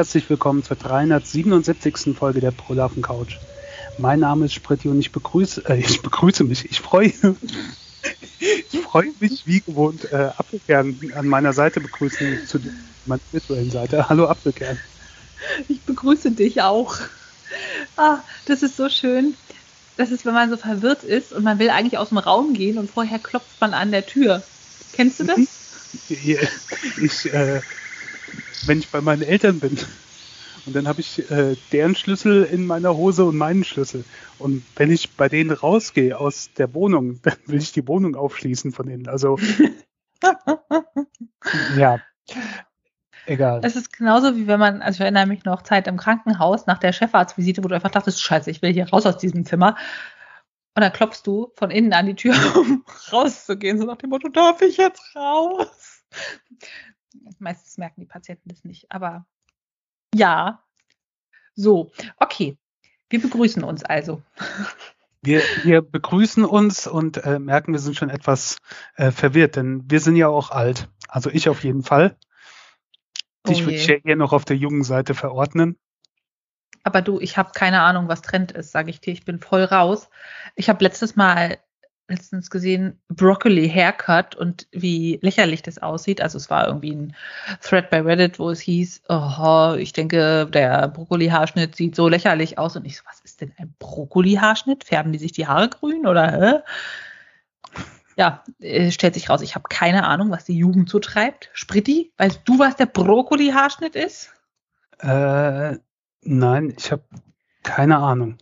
Herzlich willkommen zur 377. Folge der Prolafen Couch. Mein Name ist Spritti und ich begrüße, äh, ich begrüße mich, ich freue, ich freue mich wie gewohnt, äh, Apfelkern an meiner Seite begrüßen zu meiner virtuellen Seite. Hallo Apfelkern. Ich begrüße dich auch. Ah, das ist so schön. Das ist, wenn man so verwirrt ist und man will eigentlich aus dem Raum gehen und vorher klopft man an der Tür. Kennst du das? Ich, äh, wenn ich bei meinen Eltern bin und dann habe ich äh, deren Schlüssel in meiner Hose und meinen Schlüssel. Und wenn ich bei denen rausgehe aus der Wohnung, dann will ich die Wohnung aufschließen von ihnen. Also ja. Egal. Es ist genauso wie wenn man, also ich erinnere mich noch Zeit im Krankenhaus nach der Chefarztvisite, wo du einfach dachtest, scheiße, ich will hier raus aus diesem Zimmer. Und dann klopfst du von innen an die Tür, um rauszugehen, so nach dem Motto, darf ich jetzt raus? Meistens merken die Patienten das nicht, aber ja. So, okay. Wir begrüßen uns also. Wir, wir begrüßen uns und äh, merken, wir sind schon etwas äh, verwirrt, denn wir sind ja auch alt. Also ich auf jeden Fall. Dich oh würde ich ja eher noch auf der jungen Seite verordnen. Aber du, ich habe keine Ahnung, was Trend ist, sage ich dir. Ich bin voll raus. Ich habe letztes Mal letztens gesehen, Broccoli Haircut und wie lächerlich das aussieht. Also es war irgendwie ein Thread bei Reddit, wo es hieß, oh, ich denke, der Brokkoli-Haarschnitt sieht so lächerlich aus. Und ich so, was ist denn ein Brokkoli-Haarschnitt? Färben die sich die Haare grün oder hä? Ja, äh, stellt sich raus, ich habe keine Ahnung, was die Jugend so treibt. Spritti, weißt du, was der Brokkoli-Haarschnitt ist? Äh, nein, ich habe keine Ahnung.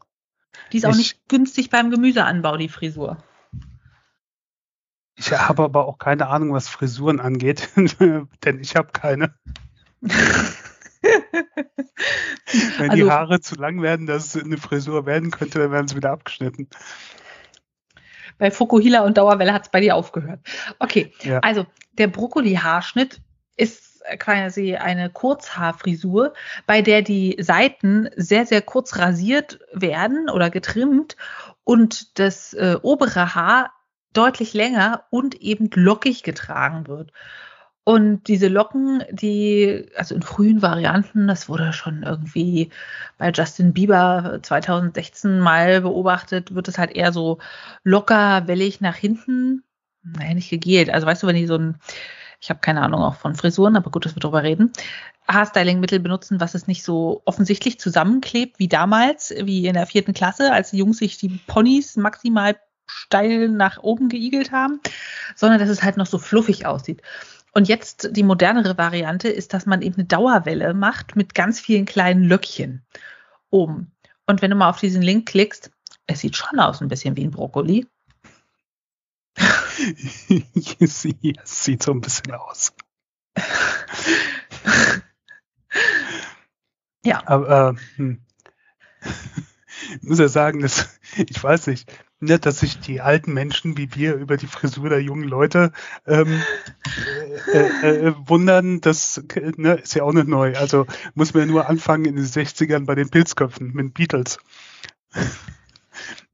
Die ist auch ich, nicht günstig beim Gemüseanbau, die Frisur. Ich habe aber auch keine Ahnung, was Frisuren angeht, denn ich habe keine. Wenn also, die Haare zu lang werden, dass es eine Frisur werden könnte, dann werden sie wieder abgeschnitten. Bei Fukuhila und Dauerwelle hat es bei dir aufgehört. Okay, ja. also der Brokkoli-Haarschnitt ist quasi eine Kurzhaarfrisur, bei der die Seiten sehr, sehr kurz rasiert werden oder getrimmt und das äh, obere Haar deutlich länger und eben lockig getragen wird. Und diese Locken, die, also in frühen Varianten, das wurde schon irgendwie bei Justin Bieber 2016 mal beobachtet, wird es halt eher so locker, wellig nach hinten, naja, nicht gegelt. Also weißt du, wenn die so ein, ich habe keine Ahnung auch von Frisuren, aber gut, dass wir drüber reden, Haarstyling-Mittel benutzen, was es nicht so offensichtlich zusammenklebt wie damals, wie in der vierten Klasse, als die Jungs sich die Ponys maximal steil nach oben geigelt haben, sondern dass es halt noch so fluffig aussieht. Und jetzt die modernere Variante ist, dass man eben eine Dauerwelle macht mit ganz vielen kleinen Löckchen oben. Und wenn du mal auf diesen Link klickst, es sieht schon aus ein bisschen wie ein Brokkoli. es sieht so ein bisschen aus. ja. Aber äh, ich muss ja sagen, dass, ich weiß nicht, ne, dass sich die alten Menschen wie wir über die Frisur der jungen Leute ähm, äh, äh, äh wundern, das ne, ist ja auch nicht neu. Also muss man ja nur anfangen in den 60ern bei den Pilzköpfen mit Beatles.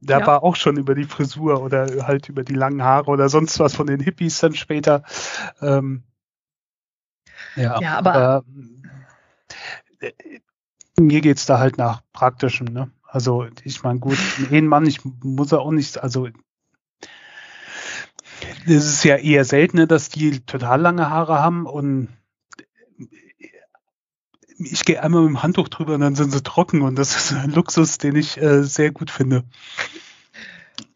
Da ja. war auch schon über die Frisur oder halt über die langen Haare oder sonst was von den Hippies dann später. Ähm, ja, ja, aber äh, mir geht's da halt nach praktischem, ne? Also ich meine, gut, ein Ehemann, ich muss ja auch nicht, also es ist ja eher seltener, dass die total lange Haare haben und ich gehe einmal mit dem Handtuch drüber und dann sind sie trocken und das ist ein Luxus, den ich äh, sehr gut finde.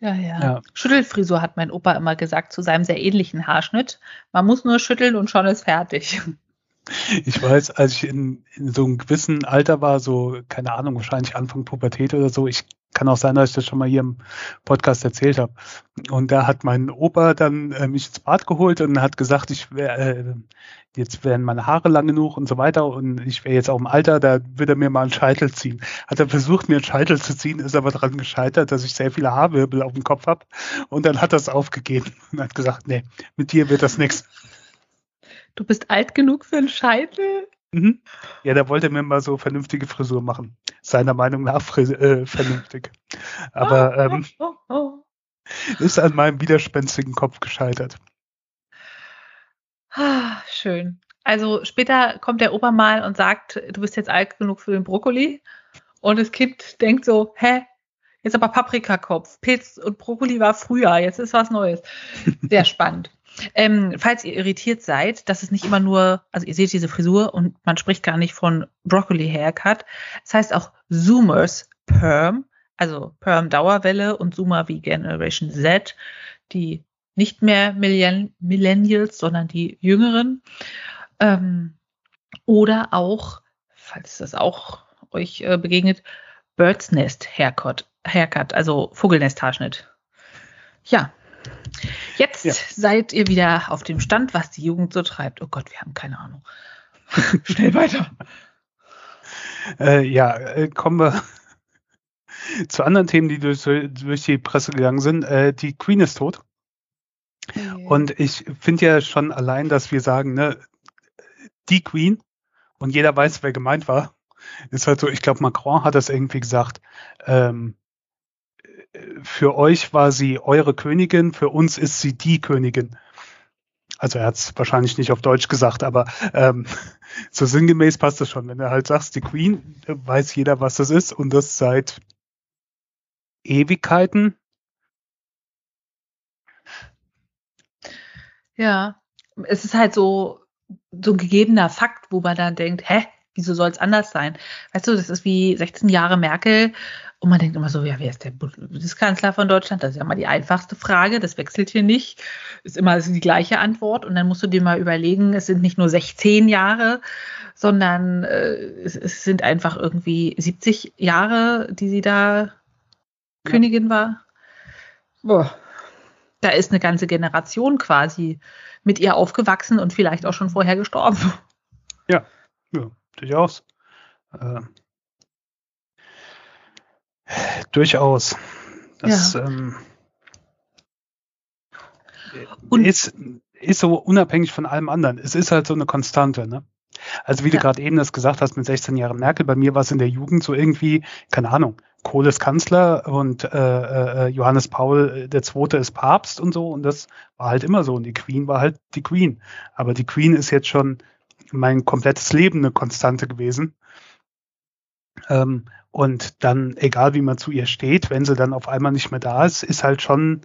Ja, ja, ja. Schüttelfrisur hat mein Opa immer gesagt zu seinem sehr ähnlichen Haarschnitt. Man muss nur schütteln und schon ist fertig. Ich weiß, als ich in, in, so einem gewissen Alter war, so, keine Ahnung, wahrscheinlich Anfang Pubertät oder so, ich kann auch sein, dass ich das schon mal hier im Podcast erzählt habe. Und da hat mein Opa dann äh, mich ins Bad geholt und hat gesagt, ich wär, äh, jetzt wären meine Haare lang genug und so weiter und ich wäre jetzt auch im Alter, da würde er mir mal einen Scheitel ziehen. Hat er versucht, mir einen Scheitel zu ziehen, ist aber daran gescheitert, dass ich sehr viele Haarwirbel auf dem Kopf habe. Und dann hat er es aufgegeben und hat gesagt, nee, mit dir wird das nichts. Du bist alt genug für einen Scheitel? Mhm. Ja, da wollte er mir mal so vernünftige Frisur machen. Seiner Meinung nach äh, vernünftig. Aber oh, ähm, oh, oh, ist an meinem widerspenstigen Kopf gescheitert. Ah, schön. Also später kommt der Opa mal und sagt, du bist jetzt alt genug für den Brokkoli. Und das Kind denkt so, hä? Jetzt aber Paprikakopf. Pilz und Brokkoli war früher, jetzt ist was Neues. Sehr spannend. Ähm, falls ihr irritiert seid, das ist nicht immer nur, also ihr seht diese Frisur und man spricht gar nicht von Broccoli Haircut. Es das heißt auch Zoomers Perm, also Perm Dauerwelle und Zoomer wie Generation Z, die nicht mehr Millenn Millennials, sondern die Jüngeren. Ähm, oder auch, falls das auch euch äh, begegnet, Bird's Nest Haircut, Haircut also Vogelnesthaarschnitt. Ja. Jetzt ja. seid ihr wieder auf dem Stand, was die Jugend so treibt. Oh Gott, wir haben keine Ahnung. Schnell weiter. Äh, ja, äh, kommen wir zu anderen Themen, die durch, durch die Presse gegangen sind. Äh, die Queen ist tot. Okay. Und ich finde ja schon allein, dass wir sagen, ne, die Queen und jeder weiß, wer gemeint war, ist halt so, ich glaube, Macron hat das irgendwie gesagt, ähm, für euch war sie eure Königin, für uns ist sie die Königin. Also er hat es wahrscheinlich nicht auf Deutsch gesagt, aber ähm, so sinngemäß passt das schon. Wenn du halt sagst, die Queen, weiß jeder, was das ist und das seit Ewigkeiten. Ja, es ist halt so, so ein gegebener Fakt, wo man dann denkt, hä, wieso soll es anders sein? Weißt du, das ist wie 16 Jahre Merkel und man denkt immer so, ja, wer ist der Bundeskanzler von Deutschland? Das ist ja mal die einfachste Frage, das wechselt hier nicht, ist immer die gleiche Antwort und dann musst du dir mal überlegen, es sind nicht nur 16 Jahre, sondern äh, es, es, sind einfach irgendwie 70 Jahre, die sie da ja. Königin war. Boah. Da ist eine ganze Generation quasi mit ihr aufgewachsen und vielleicht auch schon vorher gestorben. Ja, ja durchaus. Äh, durchaus. Das ja. ähm, und ist, ist so unabhängig von allem anderen. Es ist halt so eine Konstante, ne? Also wie ja. du gerade eben das gesagt hast mit 16 Jahren Merkel, bei mir war es in der Jugend so irgendwie, keine Ahnung, Kohl ist Kanzler und äh, äh, Johannes Paul II. ist Papst und so und das war halt immer so und die Queen war halt die Queen. Aber die Queen ist jetzt schon mein komplettes Leben eine Konstante gewesen. Ähm, und dann, egal wie man zu ihr steht, wenn sie dann auf einmal nicht mehr da ist, ist halt schon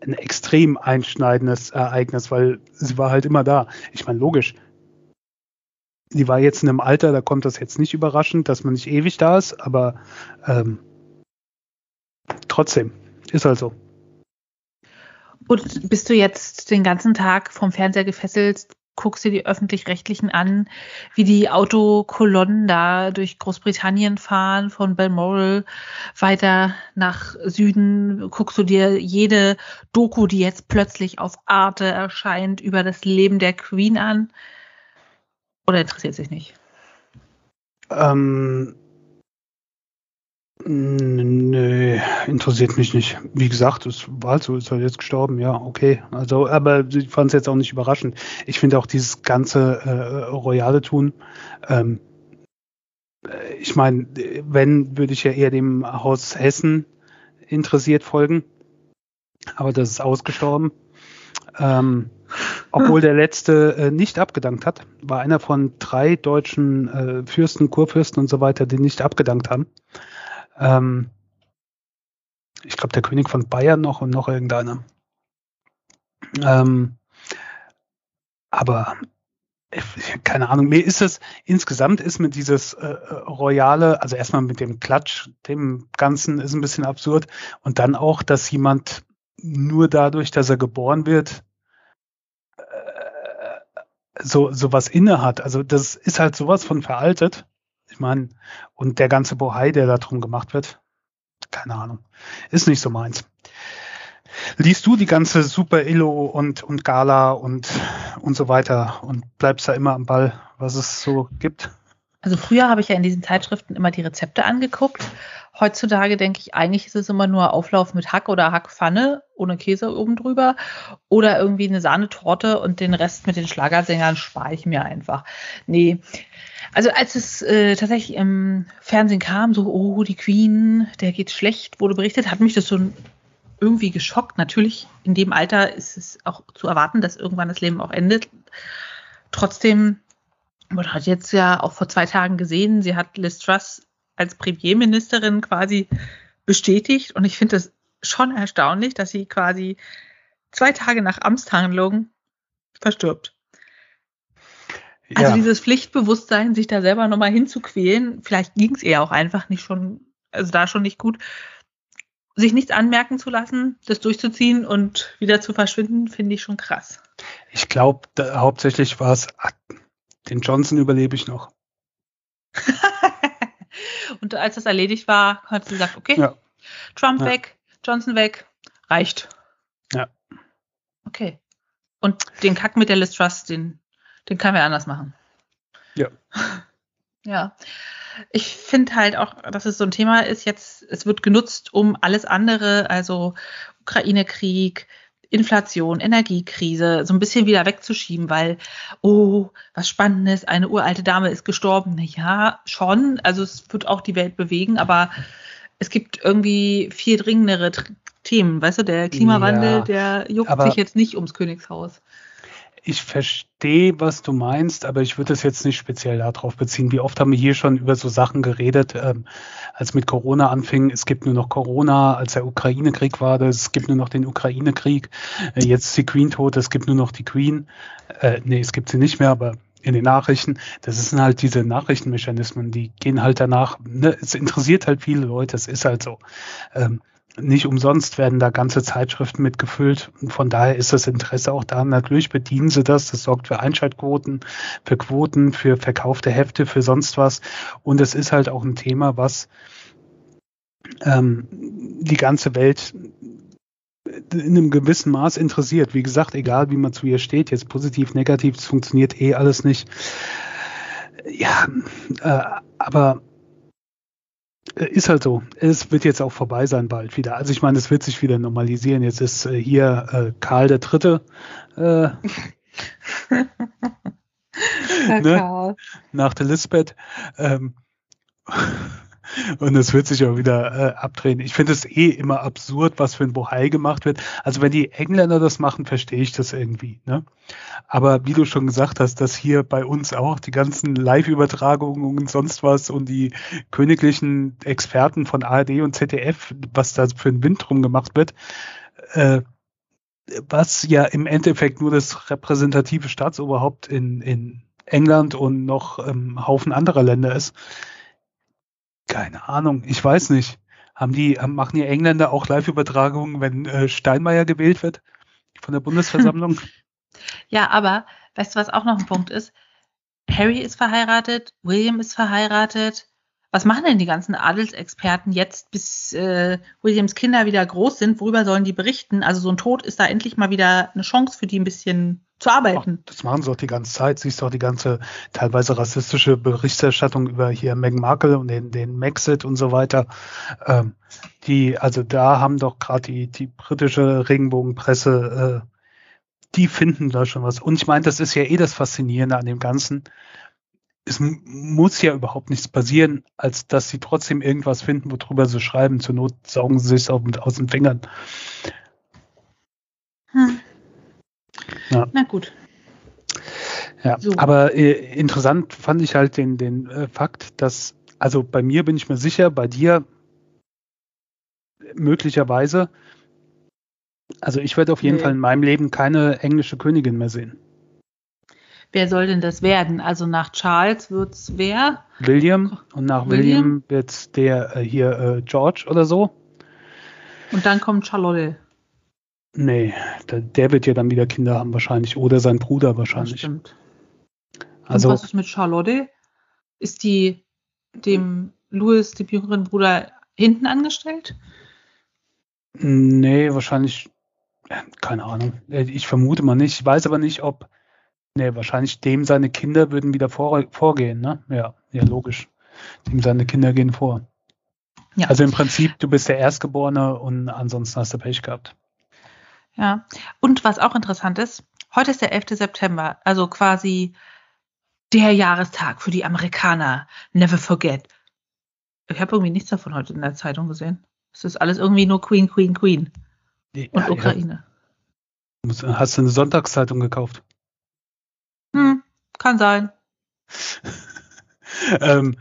ein extrem einschneidendes Ereignis, weil sie war halt immer da. Ich meine, logisch. Sie war jetzt in einem Alter, da kommt das jetzt nicht überraschend, dass man nicht ewig da ist, aber ähm, trotzdem, ist halt so. Und bist du jetzt den ganzen Tag vom Fernseher gefesselt, guckst dir die öffentlich-rechtlichen an, wie die Autokolonnen da durch Großbritannien fahren, von Balmoral weiter nach Süden, guckst du dir jede Doku, die jetzt plötzlich auf Arte erscheint, über das Leben der Queen an? Oder interessiert sich nicht? Ähm, Nö, interessiert mich nicht. Wie gesagt, es war halt so, ist halt jetzt gestorben, ja, okay. Also, aber ich fand es jetzt auch nicht überraschend. Ich finde auch dieses ganze äh, royale Tun, ähm, äh, ich meine, wenn, würde ich ja eher dem Haus Hessen interessiert folgen. Aber das ist ausgestorben. Ähm, obwohl der letzte äh, nicht abgedankt hat, war einer von drei deutschen äh, Fürsten, Kurfürsten und so weiter, die nicht abgedankt haben. Ähm, ich glaube, der König von Bayern noch und noch irgendeiner. Ähm, aber keine Ahnung, mir ist es, insgesamt ist mir dieses äh, Royale, also erstmal mit dem Klatsch, dem Ganzen ist ein bisschen absurd und dann auch, dass jemand nur dadurch, dass er geboren wird, äh, so, so was inne hat. Also das ist halt sowas von veraltet. Ich meine, und der ganze Bohai, der da drum gemacht wird, keine Ahnung, ist nicht so meins. Liest du die ganze Super Illo und, und Gala und, und so weiter und bleibst da immer am Ball, was es so gibt? Also früher habe ich ja in diesen Zeitschriften immer die Rezepte angeguckt. Heutzutage denke ich, eigentlich ist es immer nur Auflauf mit Hack oder Hackpfanne ohne Käse oben drüber oder irgendwie eine Sahnetorte und den Rest mit den Schlagersängern spare ich mir einfach. Nee, also als es äh, tatsächlich im Fernsehen kam, so, oh, die Queen, der geht schlecht, wurde berichtet, hat mich das so irgendwie geschockt. Natürlich, in dem Alter ist es auch zu erwarten, dass irgendwann das Leben auch endet. Trotzdem Man hat jetzt ja auch vor zwei Tagen gesehen, sie hat Liz Truss als Premierministerin quasi bestätigt. Und ich finde es schon erstaunlich, dass sie quasi zwei Tage nach Amtshandlung verstirbt. Also ja. dieses Pflichtbewusstsein, sich da selber nochmal hinzuquälen, vielleicht ging es ihr auch einfach nicht schon, also da schon nicht gut, sich nichts anmerken zu lassen, das durchzuziehen und wieder zu verschwinden, finde ich schon krass. Ich glaube, hauptsächlich war es, den Johnson überlebe ich noch. und als das erledigt war, hat sie gesagt, okay, ja. Trump ja. weg, Johnson weg, reicht. Ja. Okay. Und den Kack mit der Liz Trust, den, den können wir anders machen. Ja. Ja. Ich finde halt auch, dass es so ein Thema ist, jetzt, es wird genutzt, um alles andere, also Ukraine-Krieg, Inflation, Energiekrise, so ein bisschen wieder wegzuschieben, weil, oh, was Spannendes, eine uralte Dame ist gestorben. Ja, schon. Also es wird auch die Welt bewegen, aber es gibt irgendwie viel dringendere Themen. Weißt du, der Klimawandel, ja, der juckt sich jetzt nicht ums Königshaus. Ich verstehe, was du meinst, aber ich würde es jetzt nicht speziell darauf beziehen. Wie oft haben wir hier schon über so Sachen geredet, ähm, als mit Corona anfing, es gibt nur noch Corona, als der Ukraine-Krieg war, es gibt nur noch den Ukraine-Krieg, äh, jetzt ist die Queen tot, es gibt nur noch die Queen. Äh, nee, es gibt sie nicht mehr, aber in den Nachrichten, das sind halt diese Nachrichtenmechanismen, die gehen halt danach, ne, es interessiert halt viele Leute, es ist halt so. Ähm, nicht umsonst werden da ganze Zeitschriften mitgefüllt. Von daher ist das Interesse auch da. Natürlich bedienen sie das. Das sorgt für Einschaltquoten, für Quoten, für verkaufte Hefte, für sonst was. Und es ist halt auch ein Thema, was ähm, die ganze Welt in einem gewissen Maß interessiert. Wie gesagt, egal wie man zu ihr steht, jetzt positiv, negativ, es funktioniert eh alles nicht. Ja, äh, aber ist halt so. Es wird jetzt auch vorbei sein bald wieder. Also ich meine, es wird sich wieder normalisieren. Jetzt ist äh, hier äh, Karl der Dritte. Äh, ne? Nach der Lisbeth. Ähm, und es wird sich auch wieder äh, abdrehen. Ich finde es eh immer absurd, was für ein Bohai gemacht wird. Also wenn die Engländer das machen, verstehe ich das irgendwie. Ne? Aber wie du schon gesagt hast, dass hier bei uns auch die ganzen Live-Übertragungen und sonst was und die königlichen Experten von ARD und ZDF, was da für ein Wind drum gemacht wird, äh, was ja im Endeffekt nur das repräsentative Staatsoberhaupt in, in England und noch ähm, Haufen anderer Länder ist keine Ahnung, ich weiß nicht. Haben die, machen die Engländer auch Live-Übertragungen, wenn äh, Steinmeier gewählt wird von der Bundesversammlung? Ja, aber weißt du, was auch noch ein Punkt ist? Harry ist verheiratet, William ist verheiratet. Was machen denn die ganzen Adelsexperten jetzt, bis äh, Williams Kinder wieder groß sind? Worüber sollen die berichten? Also so ein Tod ist da endlich mal wieder eine Chance für die ein bisschen zu arbeiten. Ach, das machen sie auch die ganze Zeit. Siehst du auch die ganze teilweise rassistische Berichterstattung über hier Meghan Markle und den, den Maxit und so weiter. Ähm, die, also da haben doch gerade die, die britische Regenbogenpresse, äh, die finden da schon was. Und ich meine, das ist ja eh das Faszinierende an dem Ganzen. Es muss ja überhaupt nichts passieren, als dass sie trotzdem irgendwas finden, worüber sie schreiben. Zur Not saugen sie sich aus den Fingern. Hm. Ja. Na gut. Ja, so. aber äh, interessant fand ich halt den, den äh, Fakt, dass, also bei mir bin ich mir sicher, bei dir möglicherweise, also ich werde auf jeden nee. Fall in meinem Leben keine englische Königin mehr sehen. Wer soll denn das werden? Also nach Charles wird es wer? William und nach William, William wird der äh, hier äh, George oder so. Und dann kommt Charlotte. Nee, der, der, wird ja dann wieder Kinder haben wahrscheinlich oder sein Bruder wahrscheinlich. Das stimmt. Also, Und was ist mit Charlotte? Ist die dem Louis, dem jüngeren Bruder, hinten angestellt? Nee, wahrscheinlich, keine Ahnung. Äh, ich vermute mal nicht. Ich weiß aber nicht, ob, nee, wahrscheinlich dem seine Kinder würden wieder vor, vorgehen, ne? Ja, ja, logisch. Dem seine Kinder gehen vor. Ja. Also im Prinzip, du bist der Erstgeborene und ansonsten hast du Pech gehabt. Ja. Und was auch interessant ist, heute ist der 11. September, also quasi der Jahrestag für die Amerikaner. Never forget. Ich habe irgendwie nichts davon heute in der Zeitung gesehen. Es ist alles irgendwie nur Queen, Queen, Queen. Und ja, Ukraine. Ja. Hast du eine Sonntagszeitung gekauft? Hm, kann sein. ähm,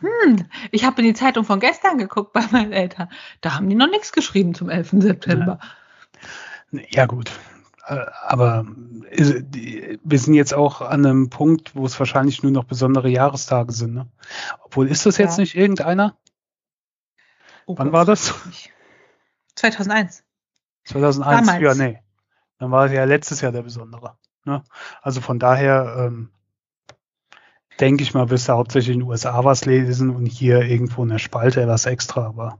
hm, ich habe in die Zeitung von gestern geguckt bei meinen Eltern. Da haben die noch nichts geschrieben zum 11. September. Ja, ja gut. Äh, aber wir sind jetzt auch an einem Punkt, wo es wahrscheinlich nur noch besondere Jahrestage sind. Ne? Obwohl, ist das jetzt ja. nicht irgendeiner? Oh Wann war das? 2001. 2001, Damals. ja, nee. Dann war es ja letztes Jahr der besondere. Ne? Also von daher ähm, denke ich mal, wirst du hauptsächlich in den USA was lesen und hier irgendwo in der Spalte was extra, aber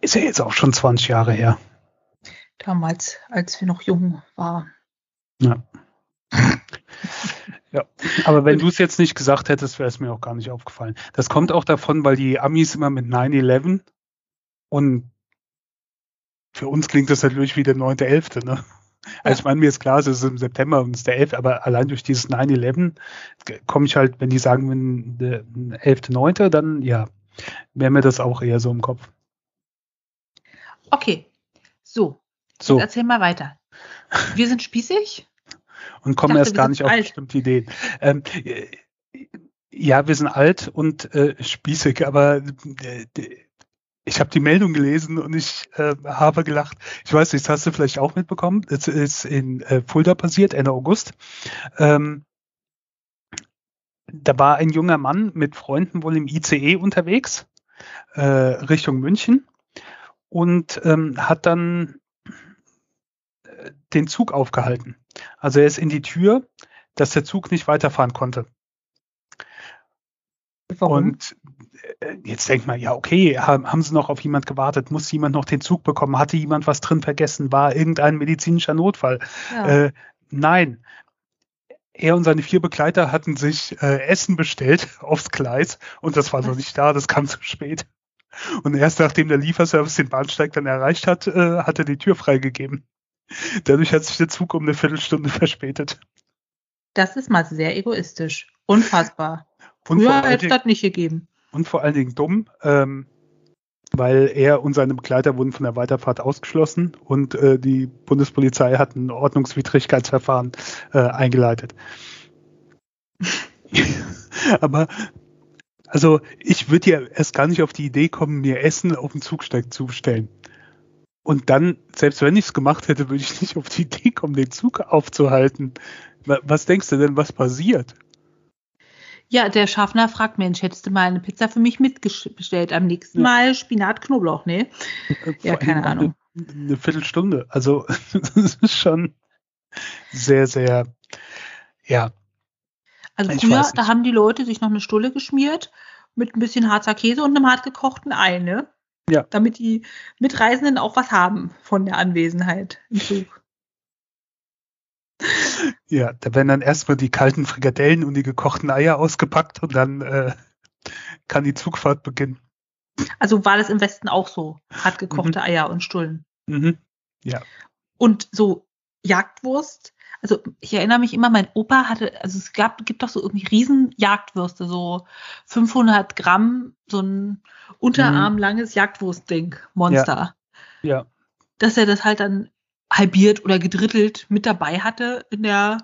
ist ja jetzt auch schon 20 Jahre her. Damals, als wir noch jung waren. Ja. ja, aber wenn du es jetzt nicht gesagt hättest, wäre es mir auch gar nicht aufgefallen. Das kommt auch davon, weil die Amis immer mit 9-11 und für uns klingt das natürlich wie der 9.11., ne? Also ich meine, mir ist klar, es ist im September und es ist der 11., aber allein durch dieses 9-11 komme ich halt, wenn die sagen, wenn der 11.9., dann ja, wäre mir das auch eher so im Kopf. Okay, so. so. erzähl mal weiter. Wir sind spießig. Und kommen dachte, erst gar nicht alt. auf bestimmte Ideen. Ähm, ja, wir sind alt und äh, spießig, aber äh, ich habe die Meldung gelesen und ich äh, habe gelacht. Ich weiß nicht, das hast du vielleicht auch mitbekommen. Es ist in äh, Fulda passiert, Ende August. Ähm, da war ein junger Mann mit Freunden wohl im ICE unterwegs, äh, Richtung München, und ähm, hat dann äh, den Zug aufgehalten. Also er ist in die Tür, dass der Zug nicht weiterfahren konnte. Warum? Und äh, jetzt denkt man, ja, okay, haben, sie noch auf jemand gewartet? Muss jemand noch den Zug bekommen? Hatte jemand was drin vergessen? War irgendein medizinischer Notfall? Ja. Äh, nein. Er und seine vier Begleiter hatten sich äh, Essen bestellt aufs Gleis und das war noch nicht da, das kam zu spät. Und erst nachdem der Lieferservice den Bahnsteig dann erreicht hat, äh, hat er die Tür freigegeben. Dadurch hat sich der Zug um eine Viertelstunde verspätet. Das ist mal sehr egoistisch. Unfassbar. Früher hätte es das nicht gegeben. Und vor allen Dingen dumm, ähm, weil er und seine Begleiter wurden von der Weiterfahrt ausgeschlossen und äh, die Bundespolizei hat ein Ordnungswidrigkeitsverfahren äh, eingeleitet. Aber also ich würde ja erst gar nicht auf die Idee kommen, mir Essen auf dem Zugsteig zu bestellen. Und dann, selbst wenn ich es gemacht hätte, würde ich nicht auf die Idee kommen, den Zug aufzuhalten. Was denkst du denn, was passiert? Ja, der Schaffner fragt, Mensch, hättest du mal eine Pizza für mich mitbestellt am nächsten ja. Mal Spinat, Knoblauch, ne? Ja, keine Ahnung. Eine, eine Viertelstunde. Also, das ist schon sehr, sehr, ja. Also früher, da haben die Leute sich noch eine Stulle geschmiert mit ein bisschen Harzer Käse und einem hart gekochten Ei, ne? Ja. Damit die Mitreisenden auch was haben von der Anwesenheit im Zug. Ja, da werden dann erstmal die kalten Frikadellen und die gekochten Eier ausgepackt und dann äh, kann die Zugfahrt beginnen. Also war das im Westen auch so? Hart gekochte mhm. Eier und Stullen. Mhm. Ja. Und so Jagdwurst. Also ich erinnere mich immer, mein Opa hatte, also es gab, gibt doch so irgendwie riesen Jagdwürste, so 500 Gramm, so ein unterarmlanges mhm. Jagdwurstding, Monster. Ja. ja. Dass er das halt dann halbiert oder gedrittelt mit dabei hatte in der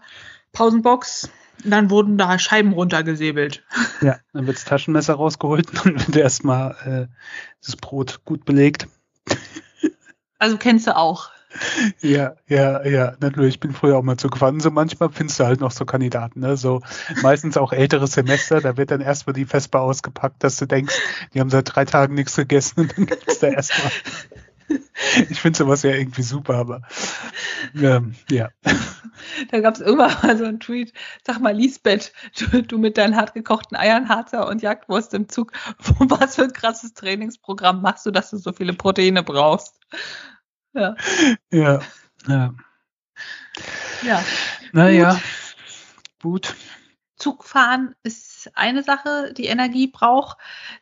Pausenbox. Dann wurden da Scheiben runtergesäbelt. Ja, dann wird das Taschenmesser rausgeholt und dann wird erstmal äh, das Brot gut belegt. Also kennst du auch. Ja, ja, ja, natürlich. Ich bin früher auch mal zu gefahren. So manchmal findest du halt noch so Kandidaten, ne? So meistens auch ältere Semester, da wird dann erstmal die Vespa ausgepackt, dass du denkst, die haben seit drei Tagen nichts gegessen und dann gibt's da erstmal ich finde sowas ja irgendwie super, aber ähm, ja. Da gab es irgendwann mal so einen Tweet, sag mal, Lisbeth, du, du mit deinen hartgekochten Eiern, Harzer und Jagdwurst im Zug, was für ein krasses Trainingsprogramm machst du, dass du so viele Proteine brauchst? Ja. Ja. Ja. ja. Naja, gut. Zugfahren ist eine Sache, die Energie braucht.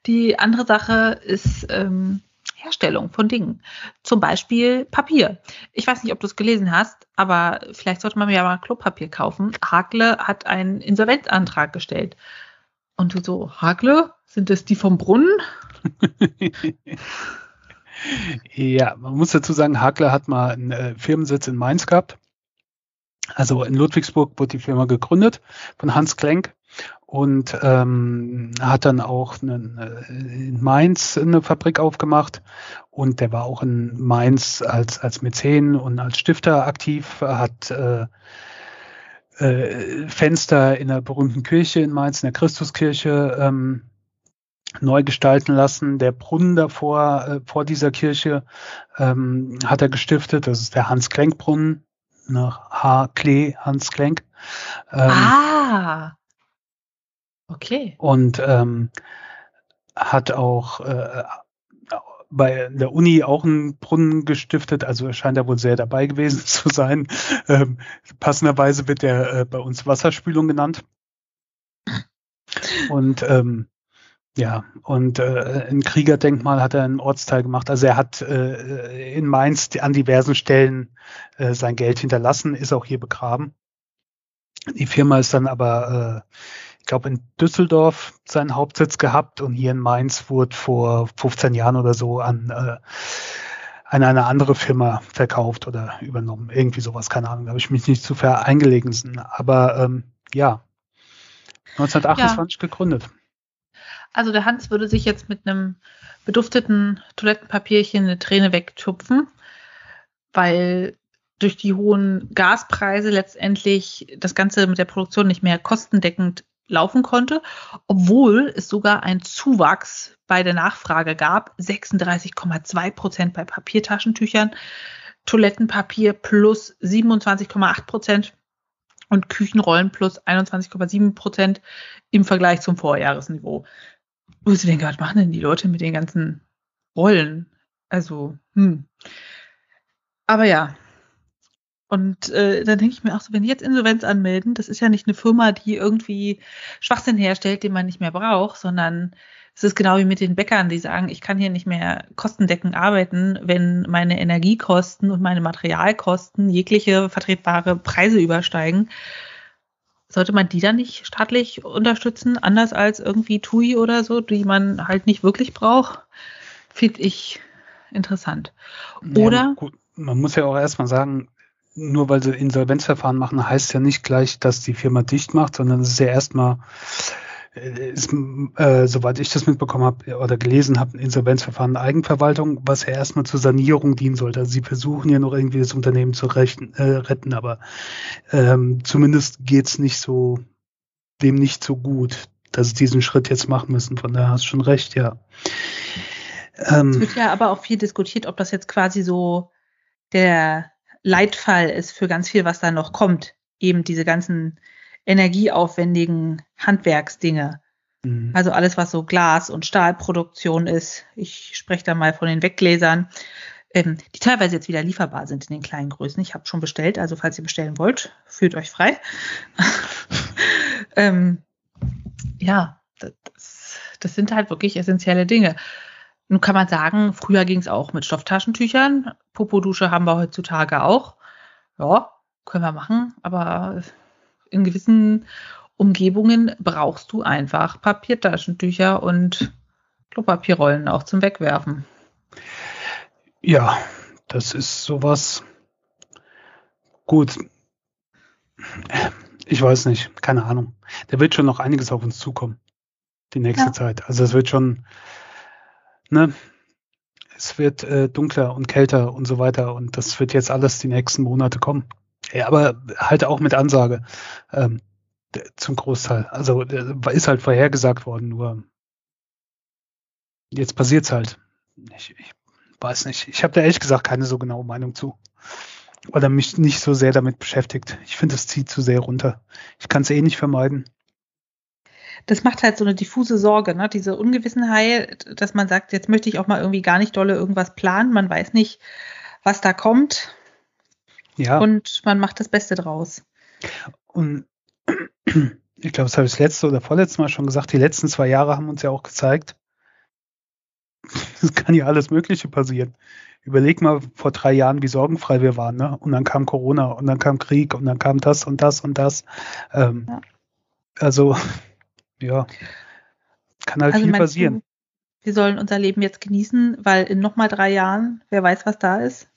Die andere Sache ist ähm, Herstellung von Dingen. Zum Beispiel Papier. Ich weiß nicht, ob du es gelesen hast, aber vielleicht sollte man mir ja mal Klopapier kaufen. Hakle hat einen Insolvenzantrag gestellt. Und du so, Hakle? Sind das die vom Brunnen? ja, man muss dazu sagen, Hakle hat mal einen äh, Firmensitz in Mainz gehabt. Also in Ludwigsburg wurde die Firma gegründet von Hans Klenk. Und ähm, hat dann auch eine, in Mainz eine Fabrik aufgemacht und der war auch in Mainz als, als Mäzen und als Stifter aktiv, hat äh, äh, Fenster in der berühmten Kirche in Mainz, in der Christuskirche, ähm, neu gestalten lassen. Der Brunnen davor, äh, vor dieser Kirche, ähm, hat er gestiftet. Das ist der Hans-Klenk-Brunnen, nach H. Klee Hans Klenk. Ähm, ah, okay. Und ähm, hat auch äh, bei der Uni auch einen Brunnen gestiftet, also er scheint da wohl sehr dabei gewesen zu sein. Ähm, passenderweise wird er äh, bei uns Wasserspülung genannt. Und ähm, ja, und äh, ein Kriegerdenkmal hat er einen Ortsteil gemacht. Also er hat äh, in Mainz an diversen Stellen äh, sein Geld hinterlassen, ist auch hier begraben. Die Firma ist dann aber, äh, ich glaube, in Düsseldorf seinen Hauptsitz gehabt und hier in Mainz wurde vor 15 Jahren oder so an, äh, an eine andere Firma verkauft oder übernommen. Irgendwie sowas, keine Ahnung, da habe ich mich nicht zu ver eingelesen. Aber ähm, ja, 1928 ja. gegründet. Also der Hans würde sich jetzt mit einem bedufteten Toilettenpapierchen eine Träne wegtupfen, weil durch die hohen Gaspreise letztendlich das Ganze mit der Produktion nicht mehr kostendeckend laufen konnte, obwohl es sogar einen Zuwachs bei der Nachfrage gab, 36,2 Prozent bei Papiertaschentüchern, Toilettenpapier plus 27,8 Prozent und Küchenrollen plus 21,7 Prozent im Vergleich zum Vorjahresniveau. Wo ich denke, was machen denn die Leute mit den ganzen Rollen? Also, hm. Aber ja. Und äh, dann denke ich mir auch so, wenn die jetzt Insolvenz anmelden, das ist ja nicht eine Firma, die irgendwie Schwachsinn herstellt, den man nicht mehr braucht, sondern es ist genau wie mit den Bäckern, die sagen, ich kann hier nicht mehr kostendeckend arbeiten, wenn meine Energiekosten und meine Materialkosten jegliche vertretbare Preise übersteigen sollte man die dann nicht staatlich unterstützen, anders als irgendwie TUI oder so, die man halt nicht wirklich braucht? Finde ich interessant. Oder? Ja, gut, man muss ja auch erstmal sagen, nur weil sie Insolvenzverfahren machen, heißt ja nicht gleich, dass die Firma dicht macht, sondern es ist ja erstmal ist, äh, soweit ich das mitbekommen habe oder gelesen habe, ein Insolvenzverfahren Eigenverwaltung, was ja erstmal zur Sanierung dienen sollte. Also sie versuchen ja noch irgendwie das Unternehmen zu rechten, äh, retten, aber ähm, zumindest geht's nicht so, dem nicht so gut, dass sie diesen Schritt jetzt machen müssen. Von daher hast du schon recht, ja. Ähm, es wird ja aber auch viel diskutiert, ob das jetzt quasi so der Leitfall ist für ganz viel, was da noch kommt. Eben diese ganzen energieaufwendigen Handwerksdinge. Mhm. Also alles, was so Glas- und Stahlproduktion ist. Ich spreche da mal von den Weggläsern, ähm, die teilweise jetzt wieder lieferbar sind in den kleinen Größen. Ich habe schon bestellt, also falls ihr bestellen wollt, fühlt euch frei. ähm, ja, das, das sind halt wirklich essentielle Dinge. Nun kann man sagen, früher ging es auch mit Stofftaschentüchern. Popodusche haben wir heutzutage auch. Ja, können wir machen, aber in gewissen Umgebungen brauchst du einfach Papiertaschentücher und Klopapierrollen auch zum Wegwerfen. Ja, das ist sowas. Gut. Ich weiß nicht, keine Ahnung. Da wird schon noch einiges auf uns zukommen. Die nächste ja. Zeit. Also es wird schon, ne, es wird äh, dunkler und kälter und so weiter und das wird jetzt alles die nächsten Monate kommen. Ja, aber halt auch mit Ansage ähm, zum Großteil. Also ist halt vorhergesagt worden, nur jetzt passiert's halt. Ich, ich weiß nicht. Ich habe da ehrlich gesagt keine so genaue Meinung zu. Oder mich nicht so sehr damit beschäftigt. Ich finde, es zieht zu sehr runter. Ich kann es eh nicht vermeiden. Das macht halt so eine diffuse Sorge, ne? Diese Ungewissenheit, dass man sagt, jetzt möchte ich auch mal irgendwie gar nicht dolle irgendwas planen. Man weiß nicht, was da kommt. Ja. Und man macht das Beste draus. Und ich glaube, das habe ich das letzte oder vorletzte Mal schon gesagt, die letzten zwei Jahre haben uns ja auch gezeigt, es kann ja alles Mögliche passieren. Überleg mal vor drei Jahren, wie sorgenfrei wir waren, ne? Und dann kam Corona und dann kam Krieg und dann kam das und das und das. Ähm, ja. Also, ja, kann halt also viel passieren. Du, wir sollen unser Leben jetzt genießen, weil in nochmal drei Jahren, wer weiß, was da ist?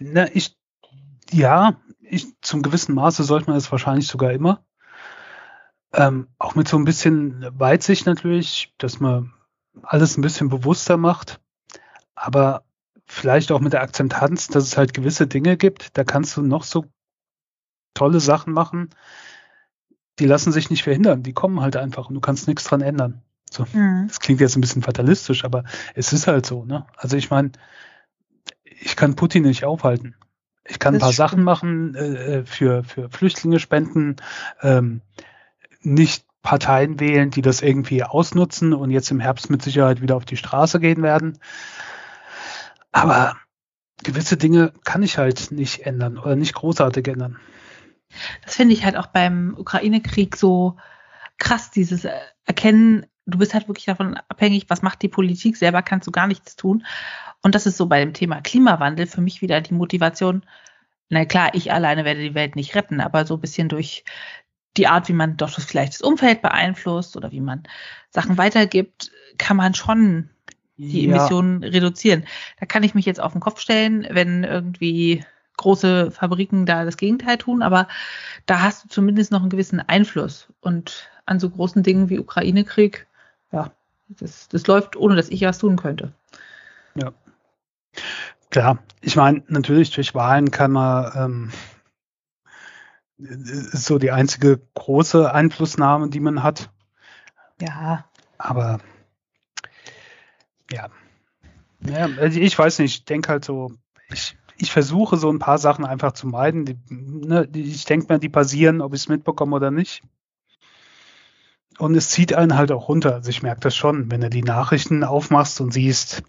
Na, ich, ja, ich, zum gewissen Maße sollte man es wahrscheinlich sogar immer. ähm, auch mit so ein bisschen Weitsicht natürlich, dass man alles ein bisschen bewusster macht, aber vielleicht auch mit der Akzeptanz, dass es halt gewisse Dinge gibt, da kannst du noch so tolle Sachen machen, die lassen sich nicht verhindern, die kommen halt einfach und du kannst nichts dran ändern. So, mhm. Das klingt jetzt ein bisschen fatalistisch, aber es ist halt so, ne? Also ich meine, ich kann Putin nicht aufhalten. Ich kann das ein paar stimmt. Sachen machen, äh, für, für Flüchtlinge spenden, ähm, nicht Parteien wählen, die das irgendwie ausnutzen und jetzt im Herbst mit Sicherheit wieder auf die Straße gehen werden. Aber gewisse Dinge kann ich halt nicht ändern oder nicht großartig ändern. Das finde ich halt auch beim Ukraine-Krieg so krass, dieses Erkennen, du bist halt wirklich davon abhängig, was macht die Politik, selber kannst du gar nichts tun. Und das ist so bei dem Thema Klimawandel für mich wieder die Motivation. Na klar, ich alleine werde die Welt nicht retten, aber so ein bisschen durch die Art, wie man doch vielleicht das Umfeld beeinflusst oder wie man Sachen weitergibt, kann man schon die ja. Emissionen reduzieren. Da kann ich mich jetzt auf den Kopf stellen, wenn irgendwie große Fabriken da das Gegenteil tun, aber da hast du zumindest noch einen gewissen Einfluss. Und an so großen Dingen wie Ukraine-Krieg, ja, das, das läuft, ohne dass ich was tun könnte. Ja. Klar, ich meine, natürlich durch Wahlen kann man ähm, ist so die einzige große Einflussnahme, die man hat. Ja. Aber ja. ja also ich weiß nicht, ich denke halt so, ich, versuche so ein paar Sachen einfach zu meiden. Die, ne, ich denke mir, die passieren, ob ich es mitbekomme oder nicht. Und es zieht einen halt auch runter. Also ich merke das schon, wenn du die Nachrichten aufmachst und siehst,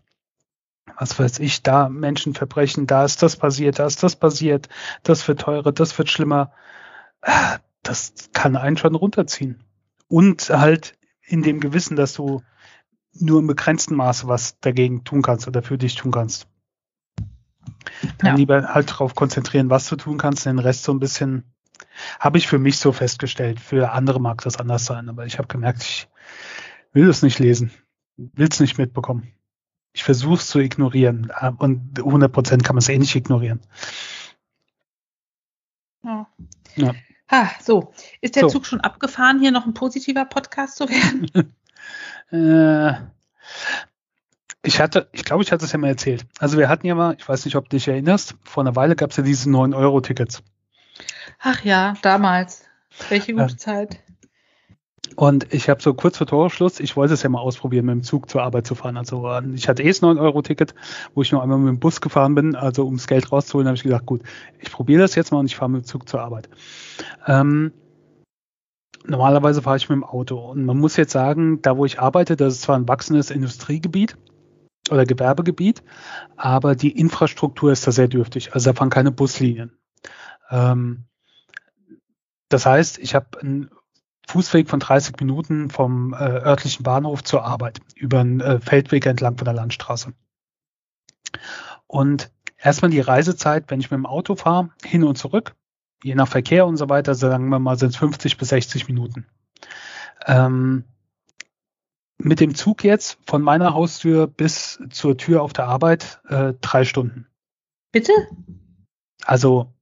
was weiß ich, da Menschenverbrechen, da ist das passiert, da ist das passiert, das wird teurer, das wird schlimmer. Das kann einen schon runterziehen. Und halt in dem Gewissen, dass du nur im begrenzten Maße was dagegen tun kannst oder für dich tun kannst. Dann ja. lieber halt darauf konzentrieren, was du tun kannst, den Rest so ein bisschen habe ich für mich so festgestellt. Für andere mag das anders sein, aber ich habe gemerkt, ich will es nicht lesen, will es nicht mitbekommen. Ich versuche es zu ignorieren äh, und 100 Prozent kann man es eh nicht ignorieren. Ja. ja. Ha, so, ist der so. Zug schon abgefahren, hier noch ein positiver Podcast zu werden? äh, ich hatte, ich glaube, ich hatte es ja mal erzählt. Also wir hatten ja mal, ich weiß nicht, ob du dich erinnerst, vor einer Weile gab es ja diese 9-Euro-Tickets. Ach ja, damals. Welche gute ja. Zeit. Und ich habe so kurz vor Torschluss, ich wollte es ja mal ausprobieren, mit dem Zug zur Arbeit zu fahren. Also ich hatte eh das 9-Euro-Ticket, wo ich nur einmal mit dem Bus gefahren bin. Also um das Geld rauszuholen, habe ich gesagt, gut, ich probiere das jetzt mal und ich fahre mit dem Zug zur Arbeit. Ähm, normalerweise fahre ich mit dem Auto. Und man muss jetzt sagen, da wo ich arbeite, das ist zwar ein wachsendes Industriegebiet oder Gewerbegebiet, aber die Infrastruktur ist da sehr dürftig. Also da fahren keine Buslinien. Ähm, das heißt, ich habe einen Fußweg von 30 Minuten vom äh, örtlichen Bahnhof zur Arbeit über einen äh, Feldweg entlang von der Landstraße. Und erstmal die Reisezeit, wenn ich mit dem Auto fahre, hin und zurück, je nach Verkehr und so weiter, sagen wir mal, sind es 50 bis 60 Minuten. Ähm, mit dem Zug jetzt von meiner Haustür bis zur Tür auf der Arbeit äh, drei Stunden. Bitte? Also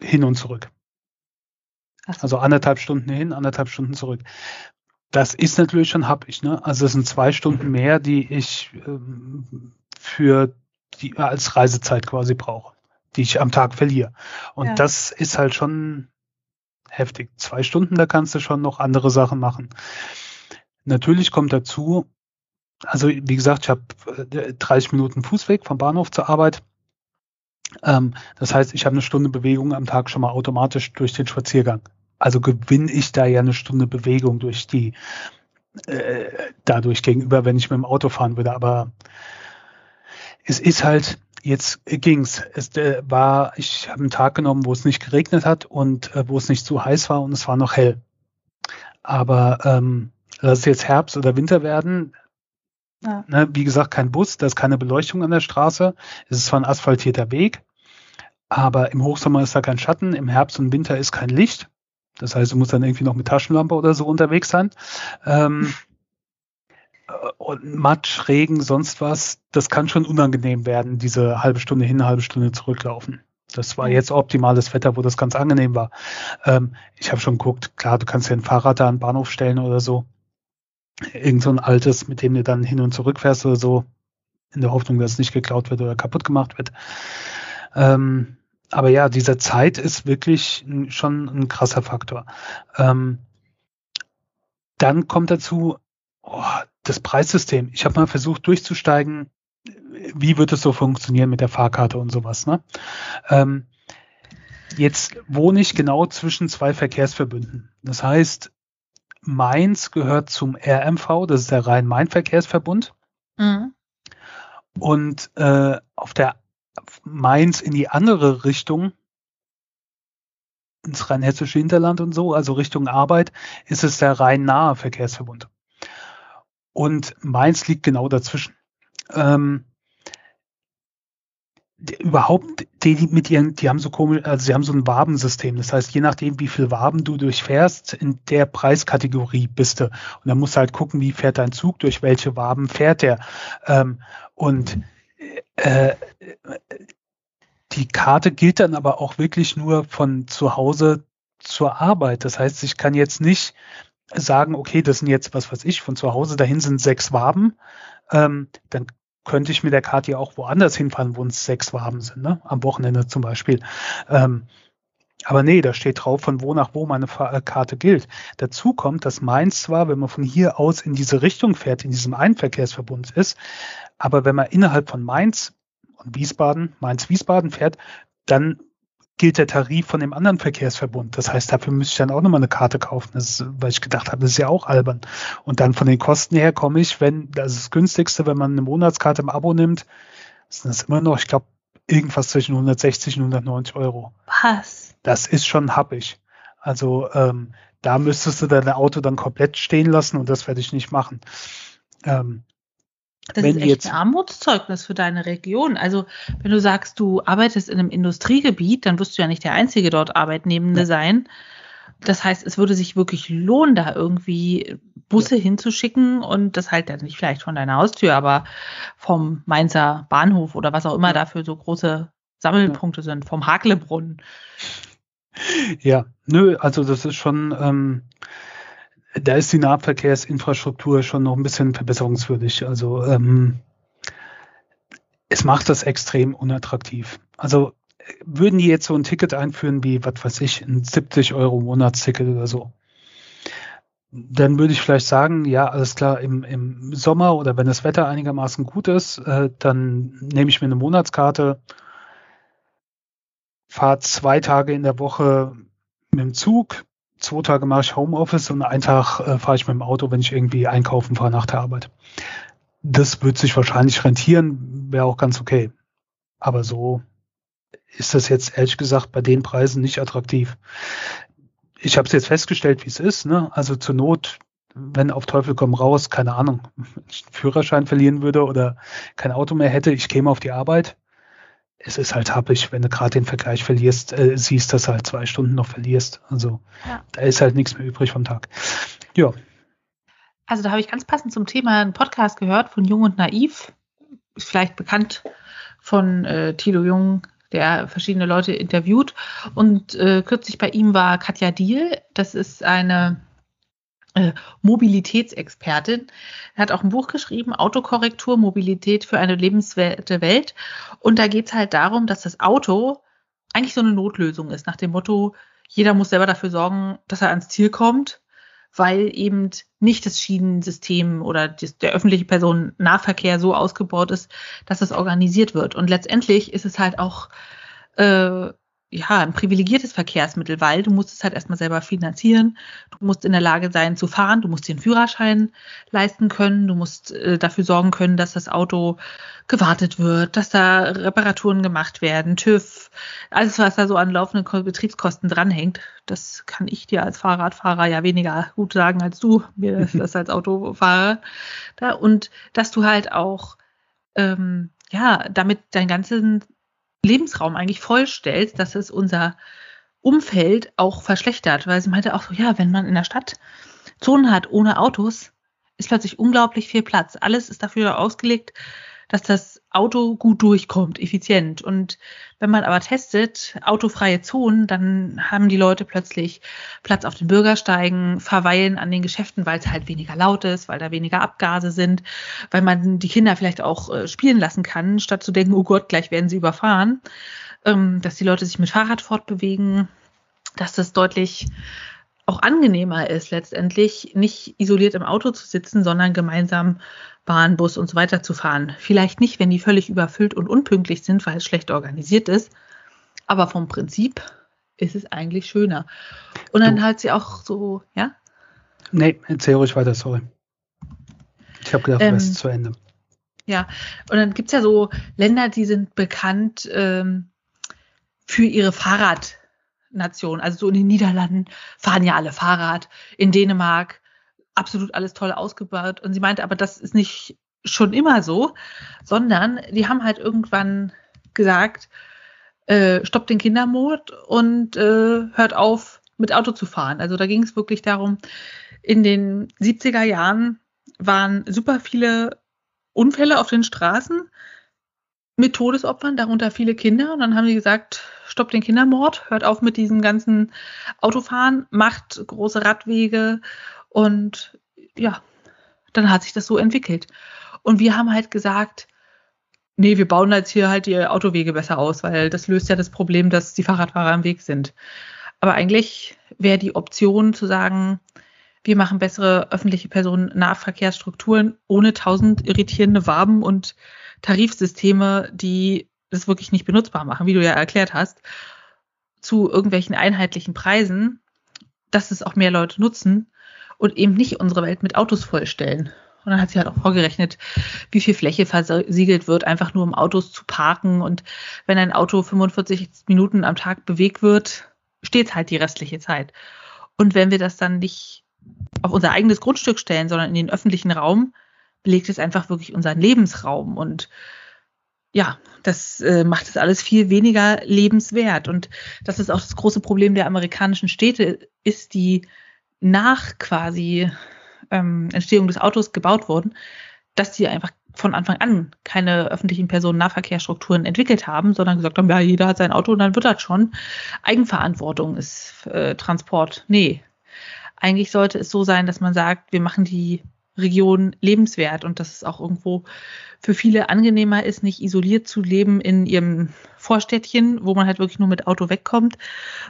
hin und zurück. Also anderthalb Stunden hin, anderthalb Stunden zurück. Das ist natürlich schon happig, ne? Also es sind zwei Stunden mehr, die ich ähm, für die als Reisezeit quasi brauche, die ich am Tag verliere. Und ja. das ist halt schon heftig. Zwei Stunden, da kannst du schon noch andere Sachen machen. Natürlich kommt dazu, also wie gesagt, ich habe 30 Minuten Fußweg vom Bahnhof zur Arbeit. Ähm, das heißt, ich habe eine Stunde Bewegung am Tag schon mal automatisch durch den Spaziergang. Also gewinne ich da ja eine Stunde Bewegung durch die, äh, dadurch gegenüber, wenn ich mit dem Auto fahren würde. Aber es ist halt, jetzt ging's. Es äh, war, ich habe einen Tag genommen, wo es nicht geregnet hat und äh, wo es nicht zu heiß war und es war noch hell. Aber ähm, lass es jetzt Herbst oder Winter werden, ja. Ne, wie gesagt, kein Bus, da ist keine Beleuchtung an der Straße. Es ist zwar ein asphaltierter Weg, aber im Hochsommer ist da kein Schatten, im Herbst und Winter ist kein Licht. Das heißt, du musst dann irgendwie noch mit Taschenlampe oder so unterwegs sein. Ähm, äh, und Matsch, Regen, sonst was, das kann schon unangenehm werden, diese halbe Stunde hin, halbe Stunde zurücklaufen. Das war jetzt optimales Wetter, wo das ganz angenehm war. Ähm, ich habe schon geguckt, klar, du kannst ja ein Fahrrad da an den Bahnhof stellen oder so. Irgend so ein altes, mit dem du dann hin und zurück fährst oder so, in der Hoffnung, dass es nicht geklaut wird oder kaputt gemacht wird. Ähm, aber ja, diese Zeit ist wirklich schon ein krasser Faktor. Ähm, dann kommt dazu oh, das Preissystem. Ich habe mal versucht durchzusteigen, wie wird es so funktionieren mit der Fahrkarte und sowas. Ne? Ähm, jetzt wohne ich genau zwischen zwei Verkehrsverbünden. Das heißt, Mainz gehört zum RMV, das ist der Rhein-Main-Verkehrsverbund. Mhm. Und äh, auf der Mainz in die andere Richtung, ins rheinhessische Hinterland und so, also Richtung Arbeit, ist es der Rhein-nahe Verkehrsverbund. Und Mainz liegt genau dazwischen. Ähm, überhaupt, die mit ihren, die haben so komisch, also sie haben so ein Wabensystem. Das heißt, je nachdem, wie viel Waben du durchfährst, in der Preiskategorie bist du. Und dann musst du halt gucken, wie fährt dein Zug, durch welche Waben fährt der. Ähm, und äh, die Karte gilt dann aber auch wirklich nur von zu Hause zur Arbeit. Das heißt, ich kann jetzt nicht sagen, okay, das sind jetzt, was weiß ich, von zu Hause dahin sind sechs Waben. Ähm, dann könnte ich mit der Karte ja auch woanders hinfahren, wo es sechs Waben sind, ne? am Wochenende zum Beispiel. Ähm, aber nee, da steht drauf, von wo nach wo meine äh, Karte gilt. Dazu kommt, dass Mainz zwar, wenn man von hier aus in diese Richtung fährt, in diesem Einverkehrsverbund ist, aber wenn man innerhalb von Mainz und Wiesbaden, Mainz-Wiesbaden fährt, dann gilt der Tarif von dem anderen Verkehrsverbund. Das heißt, dafür müsste ich dann auch nochmal eine Karte kaufen, das, weil ich gedacht habe, das ist ja auch albern. Und dann von den Kosten her komme ich, wenn, das ist das günstigste, wenn man eine Monatskarte im Abo nimmt, sind das immer noch, ich glaube, irgendwas zwischen 160 und 190 Euro. Was? Das ist schon happig. Also ähm, da müsstest du dein Auto dann komplett stehen lassen und das werde ich nicht machen. Ähm, das wenn ist echt jetzt, ein Armutszeugnis für deine Region. Also wenn du sagst, du arbeitest in einem Industriegebiet, dann wirst du ja nicht der einzige dort Arbeitnehmende ja. sein. Das heißt, es würde sich wirklich lohnen, da irgendwie Busse ja. hinzuschicken und das halt dann nicht vielleicht von deiner Haustür, aber vom Mainzer Bahnhof oder was auch immer ja. dafür so große Sammelpunkte sind, vom Haklebrunnen. Ja, nö, also das ist schon, ähm, da ist die Nahverkehrsinfrastruktur schon noch ein bisschen verbesserungswürdig. Also ähm, es macht das extrem unattraktiv. Also würden die jetzt so ein Ticket einführen wie, was weiß ich, ein 70 Euro Monatsticket oder so, dann würde ich vielleicht sagen, ja, alles klar, im, im Sommer oder wenn das Wetter einigermaßen gut ist, äh, dann nehme ich mir eine Monatskarte, fahre zwei Tage in der Woche mit dem Zug, zwei Tage mache ich Homeoffice und einen Tag äh, fahre ich mit dem Auto, wenn ich irgendwie einkaufen fahre nach der Arbeit. Das wird sich wahrscheinlich rentieren, wäre auch ganz okay. Aber so ist das jetzt ehrlich gesagt bei den Preisen nicht attraktiv. Ich habe es jetzt festgestellt, wie es ist. Ne? Also zur Not, wenn auf Teufel komm raus, keine Ahnung, ich einen Führerschein verlieren würde oder kein Auto mehr hätte, ich käme auf die Arbeit, es ist halt happig, wenn du gerade den Vergleich verlierst, äh, siehst, dass du halt zwei Stunden noch verlierst. Also ja. da ist halt nichts mehr übrig vom Tag. Ja. Also da habe ich ganz passend zum Thema einen Podcast gehört von Jung und Naiv. Ist vielleicht bekannt von äh, Thilo Jung, der verschiedene Leute interviewt. Und äh, kürzlich bei ihm war Katja Diel. Das ist eine Mobilitätsexpertin. Er hat auch ein Buch geschrieben, Autokorrektur, Mobilität für eine lebenswerte Welt. Und da geht es halt darum, dass das Auto eigentlich so eine Notlösung ist, nach dem Motto, jeder muss selber dafür sorgen, dass er ans Ziel kommt, weil eben nicht das Schienensystem oder der öffentliche Personennahverkehr so ausgebaut ist, dass es organisiert wird. Und letztendlich ist es halt auch äh, ja, ein privilegiertes Verkehrsmittel, weil du musst es halt erstmal selber finanzieren. Du musst in der Lage sein zu fahren, du musst den Führerschein leisten können, du musst äh, dafür sorgen können, dass das Auto gewartet wird, dass da Reparaturen gemacht werden, TÜV, alles, was da so an laufenden Betriebskosten dranhängt. Das kann ich dir als Fahrradfahrer ja weniger gut sagen als du, mir das als Autofahrer. Da, und dass du halt auch ähm, ja, damit dein ganzen Lebensraum eigentlich vollstellst, dass es unser Umfeld auch verschlechtert, weil sie meinte auch so, ja, wenn man in der Stadt Zonen hat ohne Autos, ist plötzlich unglaublich viel Platz. Alles ist dafür ausgelegt, dass das Auto gut durchkommt, effizient. Und wenn man aber testet, autofreie Zonen, dann haben die Leute plötzlich Platz auf den Bürgersteigen, verweilen an den Geschäften, weil es halt weniger laut ist, weil da weniger Abgase sind, weil man die Kinder vielleicht auch äh, spielen lassen kann, statt zu denken, oh Gott, gleich werden sie überfahren. Ähm, dass die Leute sich mit Fahrrad fortbewegen, dass das deutlich auch angenehmer ist, letztendlich nicht isoliert im Auto zu sitzen, sondern gemeinsam Bahn, Bus und so weiter zu fahren. Vielleicht nicht, wenn die völlig überfüllt und unpünktlich sind, weil es schlecht organisiert ist, aber vom Prinzip ist es eigentlich schöner. Und dann du. halt sie auch so, ja? Nee, erzähl ruhig weiter, sorry. Ich habe gedacht, ähm, du zu Ende. Ja, und dann gibt es ja so Länder, die sind bekannt ähm, für ihre Fahrrad- Nation. Also so in den Niederlanden fahren ja alle Fahrrad, in Dänemark absolut alles toll ausgebaut. Und sie meinte, aber das ist nicht schon immer so, sondern die haben halt irgendwann gesagt, äh, stoppt den Kindermod und äh, hört auf, mit Auto zu fahren. Also da ging es wirklich darum, in den 70er Jahren waren super viele Unfälle auf den Straßen mit Todesopfern, darunter viele Kinder. Und dann haben sie gesagt, stoppt den Kindermord, hört auf mit diesem ganzen Autofahren, macht große Radwege und ja, dann hat sich das so entwickelt. Und wir haben halt gesagt, nee, wir bauen jetzt hier halt die Autowege besser aus, weil das löst ja das Problem, dass die Fahrradfahrer am Weg sind. Aber eigentlich wäre die Option zu sagen, wir machen bessere öffentliche Personennahverkehrsstrukturen ohne tausend irritierende Waben und Tarifsysteme, die das wirklich nicht benutzbar machen, wie du ja erklärt hast, zu irgendwelchen einheitlichen Preisen, dass es auch mehr Leute nutzen und eben nicht unsere Welt mit Autos vollstellen. Und dann hat sie halt auch vorgerechnet, wie viel Fläche versiegelt wird, einfach nur um Autos zu parken. Und wenn ein Auto 45 Minuten am Tag bewegt wird, steht halt die restliche Zeit. Und wenn wir das dann nicht auf unser eigenes Grundstück stellen, sondern in den öffentlichen Raum, belegt es einfach wirklich unseren Lebensraum. Und ja, das äh, macht es alles viel weniger lebenswert. Und das ist auch das große Problem der amerikanischen Städte, ist die nach quasi ähm, Entstehung des Autos gebaut wurden, dass die einfach von Anfang an keine öffentlichen Personennahverkehrsstrukturen entwickelt haben, sondern gesagt haben, ja, jeder hat sein Auto und dann wird das schon. Eigenverantwortung ist äh, Transport. Nee. Eigentlich sollte es so sein, dass man sagt, wir machen die Region lebenswert und dass es auch irgendwo für viele angenehmer ist, nicht isoliert zu leben in ihrem Vorstädtchen, wo man halt wirklich nur mit Auto wegkommt,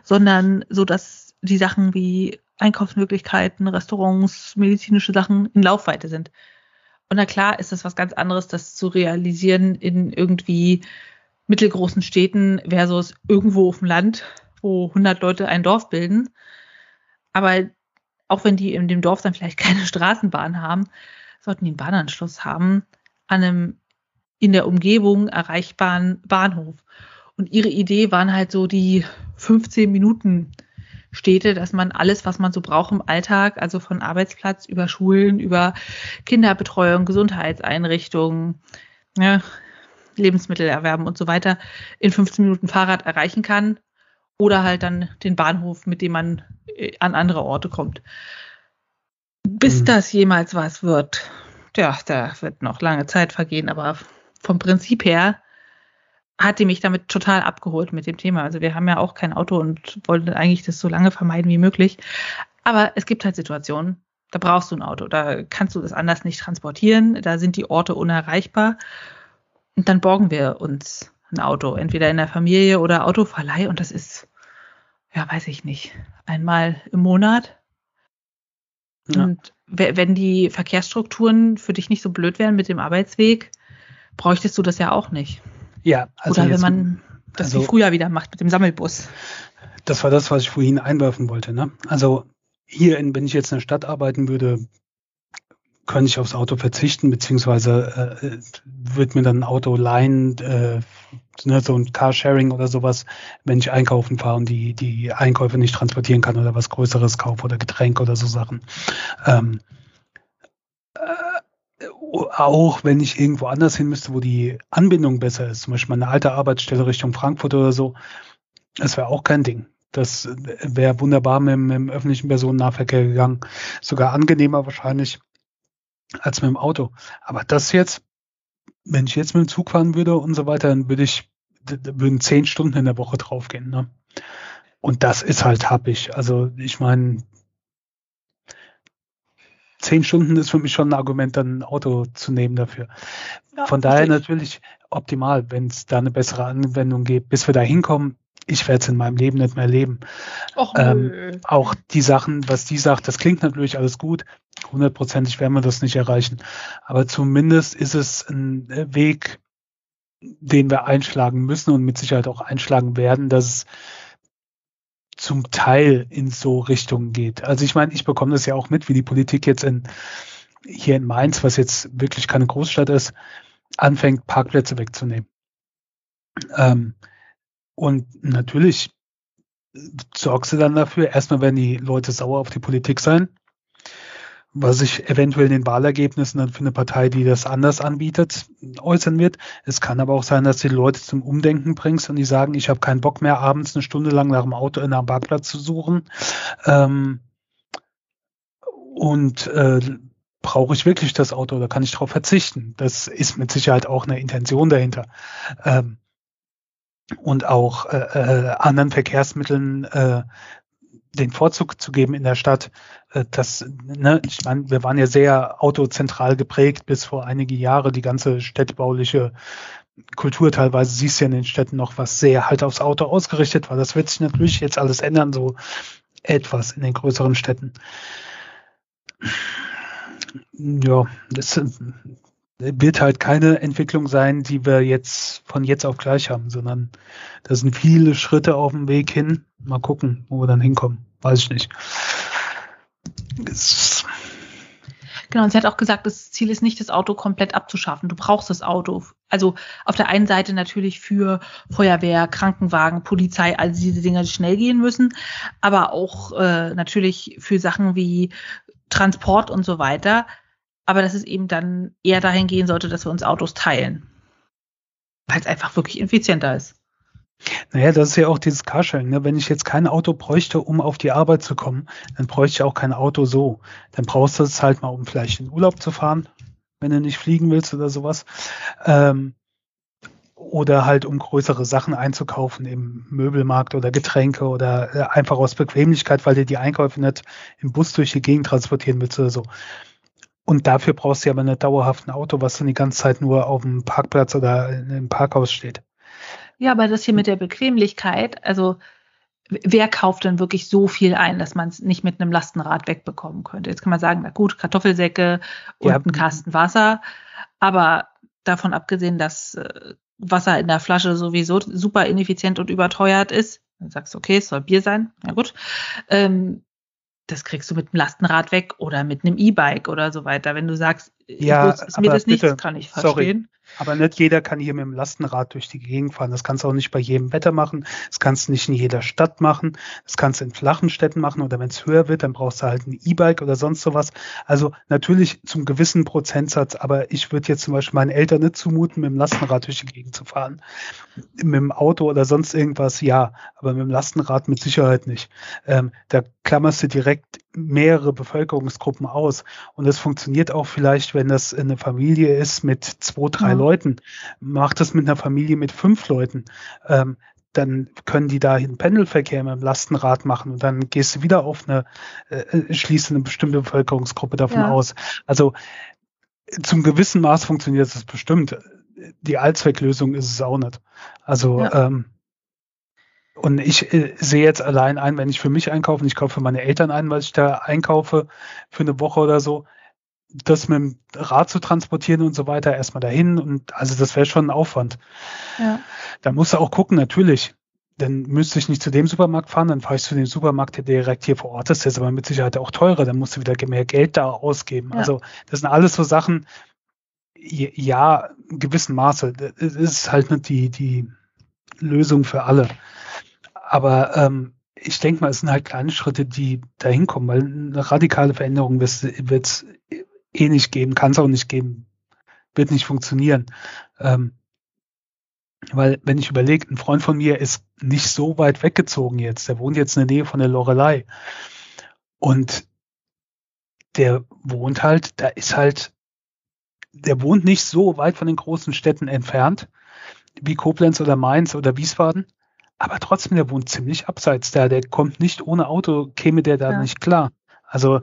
sondern so, dass die Sachen wie Einkaufsmöglichkeiten, Restaurants, medizinische Sachen in Laufweite sind. Und na klar ist das was ganz anderes, das zu realisieren in irgendwie mittelgroßen Städten versus irgendwo auf dem Land, wo 100 Leute ein Dorf bilden. Aber auch wenn die in dem Dorf dann vielleicht keine Straßenbahn haben, sollten die einen Bahnanschluss haben an einem in der Umgebung erreichbaren Bahnhof. Und ihre Idee waren halt so die 15 Minuten Städte, dass man alles, was man so braucht im Alltag, also von Arbeitsplatz über Schulen, über Kinderbetreuung, Gesundheitseinrichtungen, ja, Lebensmittel erwerben und so weiter, in 15 Minuten Fahrrad erreichen kann oder halt dann den Bahnhof, mit dem man äh, an andere Orte kommt. Bis mhm. das jemals was wird, ja, da wird noch lange Zeit vergehen, aber vom Prinzip her hat die mich damit total abgeholt mit dem Thema. Also wir haben ja auch kein Auto und wollten eigentlich das so lange vermeiden wie möglich. Aber es gibt halt Situationen, da brauchst du ein Auto, da kannst du das anders nicht transportieren, da sind die Orte unerreichbar. Und dann borgen wir uns ein Auto, entweder in der Familie oder Autoverleih. Und das ist ja, weiß ich nicht, einmal im Monat. Ja. Und wenn die Verkehrsstrukturen für dich nicht so blöd wären mit dem Arbeitsweg, bräuchtest du das ja auch nicht. Ja, also Oder wenn man das also, wie früher wieder macht mit dem Sammelbus. Das war das, was ich vorhin einwerfen wollte. Ne? Also hier, in, wenn ich jetzt in der Stadt arbeiten würde, könnte ich aufs Auto verzichten, beziehungsweise äh, wird mir dann ein Auto leihen, äh, ne, so ein Carsharing oder sowas, wenn ich einkaufen fahre und die, die Einkäufe nicht transportieren kann oder was Größeres kaufe oder Getränke oder so Sachen. Ähm, äh, auch wenn ich irgendwo anders hin müsste, wo die Anbindung besser ist, zum Beispiel meine alte Arbeitsstelle Richtung Frankfurt oder so, das wäre auch kein Ding. Das wäre wunderbar mit, mit dem öffentlichen Personennahverkehr gegangen. Sogar angenehmer wahrscheinlich als mit dem Auto. Aber das jetzt, wenn ich jetzt mit dem Zug fahren würde und so weiter, dann würde ich, würden zehn Stunden in der Woche draufgehen. Ne? Und das ist halt happig. Also ich meine, zehn Stunden ist für mich schon ein Argument, dann ein Auto zu nehmen dafür. Ja, Von daher natürlich optimal, wenn es da eine bessere Anwendung gibt. Bis wir da hinkommen, ich werde es in meinem Leben nicht mehr erleben. Och, ähm, auch die Sachen, was die sagt, das klingt natürlich alles gut. Hundertprozentig werden wir das nicht erreichen. Aber zumindest ist es ein Weg, den wir einschlagen müssen und mit Sicherheit auch einschlagen werden, dass es zum Teil in so Richtungen geht. Also ich meine, ich bekomme das ja auch mit, wie die Politik jetzt in hier in Mainz, was jetzt wirklich keine Großstadt ist, anfängt, Parkplätze wegzunehmen. Ähm, und natürlich sorgst du dann dafür, erstmal werden die Leute sauer auf die Politik sein, was sich eventuell in den Wahlergebnissen dann für eine Partei, die das anders anbietet, äußern wird. Es kann aber auch sein, dass du die Leute zum Umdenken bringst und die sagen, ich habe keinen Bock mehr, abends eine Stunde lang nach dem Auto in einem Parkplatz zu suchen. Ähm, und äh, brauche ich wirklich das Auto oder kann ich darauf verzichten? Das ist mit Sicherheit auch eine Intention dahinter. Ähm, und auch äh, äh, anderen Verkehrsmitteln äh, den Vorzug zu geben in der Stadt. Äh, das, ne, ich meine, wir waren ja sehr autozentral geprägt bis vor einige Jahre. Die ganze städtebauliche Kultur teilweise siehst du ja in den Städten noch, was sehr halt aufs Auto ausgerichtet war. Das wird sich natürlich jetzt alles ändern, so etwas in den größeren Städten. Ja, das wird halt keine Entwicklung sein, die wir jetzt von jetzt auf gleich haben, sondern da sind viele Schritte auf dem Weg hin. Mal gucken, wo wir dann hinkommen. Weiß ich nicht. Genau, und sie hat auch gesagt, das Ziel ist nicht, das Auto komplett abzuschaffen. Du brauchst das Auto. Also auf der einen Seite natürlich für Feuerwehr, Krankenwagen, Polizei, all diese Dinge, die schnell gehen müssen, aber auch äh, natürlich für Sachen wie Transport und so weiter aber dass es eben dann eher dahin gehen sollte, dass wir uns Autos teilen. Weil es einfach wirklich effizienter ist. Naja, das ist ja auch dieses Carsharing. Ne? Wenn ich jetzt kein Auto bräuchte, um auf die Arbeit zu kommen, dann bräuchte ich auch kein Auto so. Dann brauchst du es halt mal, um vielleicht in Urlaub zu fahren, wenn du nicht fliegen willst oder sowas. Ähm, oder halt um größere Sachen einzukaufen im Möbelmarkt oder Getränke oder äh, einfach aus Bequemlichkeit, weil du die Einkäufe nicht im Bus durch die Gegend transportieren willst oder so. Und dafür brauchst du aber ein dauerhaften Auto, was dann die ganze Zeit nur auf dem Parkplatz oder im Parkhaus steht. Ja, aber das hier mit der Bequemlichkeit, also wer kauft denn wirklich so viel ein, dass man es nicht mit einem Lastenrad wegbekommen könnte? Jetzt kann man sagen, na gut, Kartoffelsäcke und ja. ein Kasten Wasser, aber davon abgesehen, dass äh, Wasser in der Flasche sowieso super ineffizient und überteuert ist, dann sagst du, okay, es soll Bier sein, na gut, ähm, das kriegst du mit einem Lastenrad weg oder mit einem E-Bike oder so weiter. Wenn du sagst, ja, ist mir das bitte, nichts, kann ich verstehen. Sorry. Aber nicht jeder kann hier mit dem Lastenrad durch die Gegend fahren. Das kannst du auch nicht bei jedem Wetter machen. Das kannst du nicht in jeder Stadt machen. Das kannst du in flachen Städten machen oder wenn es höher wird, dann brauchst du halt ein E-Bike oder sonst sowas. Also natürlich zum gewissen Prozentsatz, aber ich würde jetzt zum Beispiel meinen Eltern nicht zumuten, mit dem Lastenrad durch die Gegend zu fahren. Mit dem Auto oder sonst irgendwas, ja, aber mit dem Lastenrad mit Sicherheit nicht. Ähm, da klammerst du direkt mehrere Bevölkerungsgruppen aus. Und das funktioniert auch vielleicht, wenn das eine Familie ist mit zwei, drei ja. Leuten. Macht das mit einer Familie mit fünf Leuten. Ähm, dann können die da einen Pendelverkehr mit dem Lastenrad machen und dann gehst du wieder auf eine, äh, schließt eine bestimmte Bevölkerungsgruppe davon ja. aus. Also zum gewissen Maß funktioniert das bestimmt. Die Allzwecklösung ist es auch nicht. Also ja. ähm, und ich äh, sehe jetzt allein ein, wenn ich für mich einkaufe, und ich kaufe für meine Eltern ein, weil ich da einkaufe für eine Woche oder so, das mit dem Rad zu transportieren und so weiter, erstmal dahin. Und also das wäre schon ein Aufwand. Ja. Da musst du auch gucken, natürlich. Dann müsste ich nicht zu dem Supermarkt fahren, dann fahre ich zu dem Supermarkt, der direkt hier vor Ort ist, der ist aber mit Sicherheit auch teurer, dann musst du wieder mehr Geld da ausgeben. Ja. Also das sind alles so Sachen, ja, in gewissem Maße. Es ist halt nicht die, die Lösung für alle. Aber ähm, ich denke mal, es sind halt kleine Schritte, die da hinkommen, weil eine radikale Veränderung wird es eh nicht geben, kann es auch nicht geben, wird nicht funktionieren. Ähm, weil, wenn ich überlege, ein Freund von mir ist nicht so weit weggezogen jetzt, der wohnt jetzt in der Nähe von der Lorelei. Und der wohnt halt, da ist halt der wohnt nicht so weit von den großen Städten entfernt wie Koblenz oder Mainz oder Wiesbaden. Aber trotzdem, der wohnt ziemlich abseits da. Der kommt nicht ohne Auto, käme der da ja. nicht klar. Also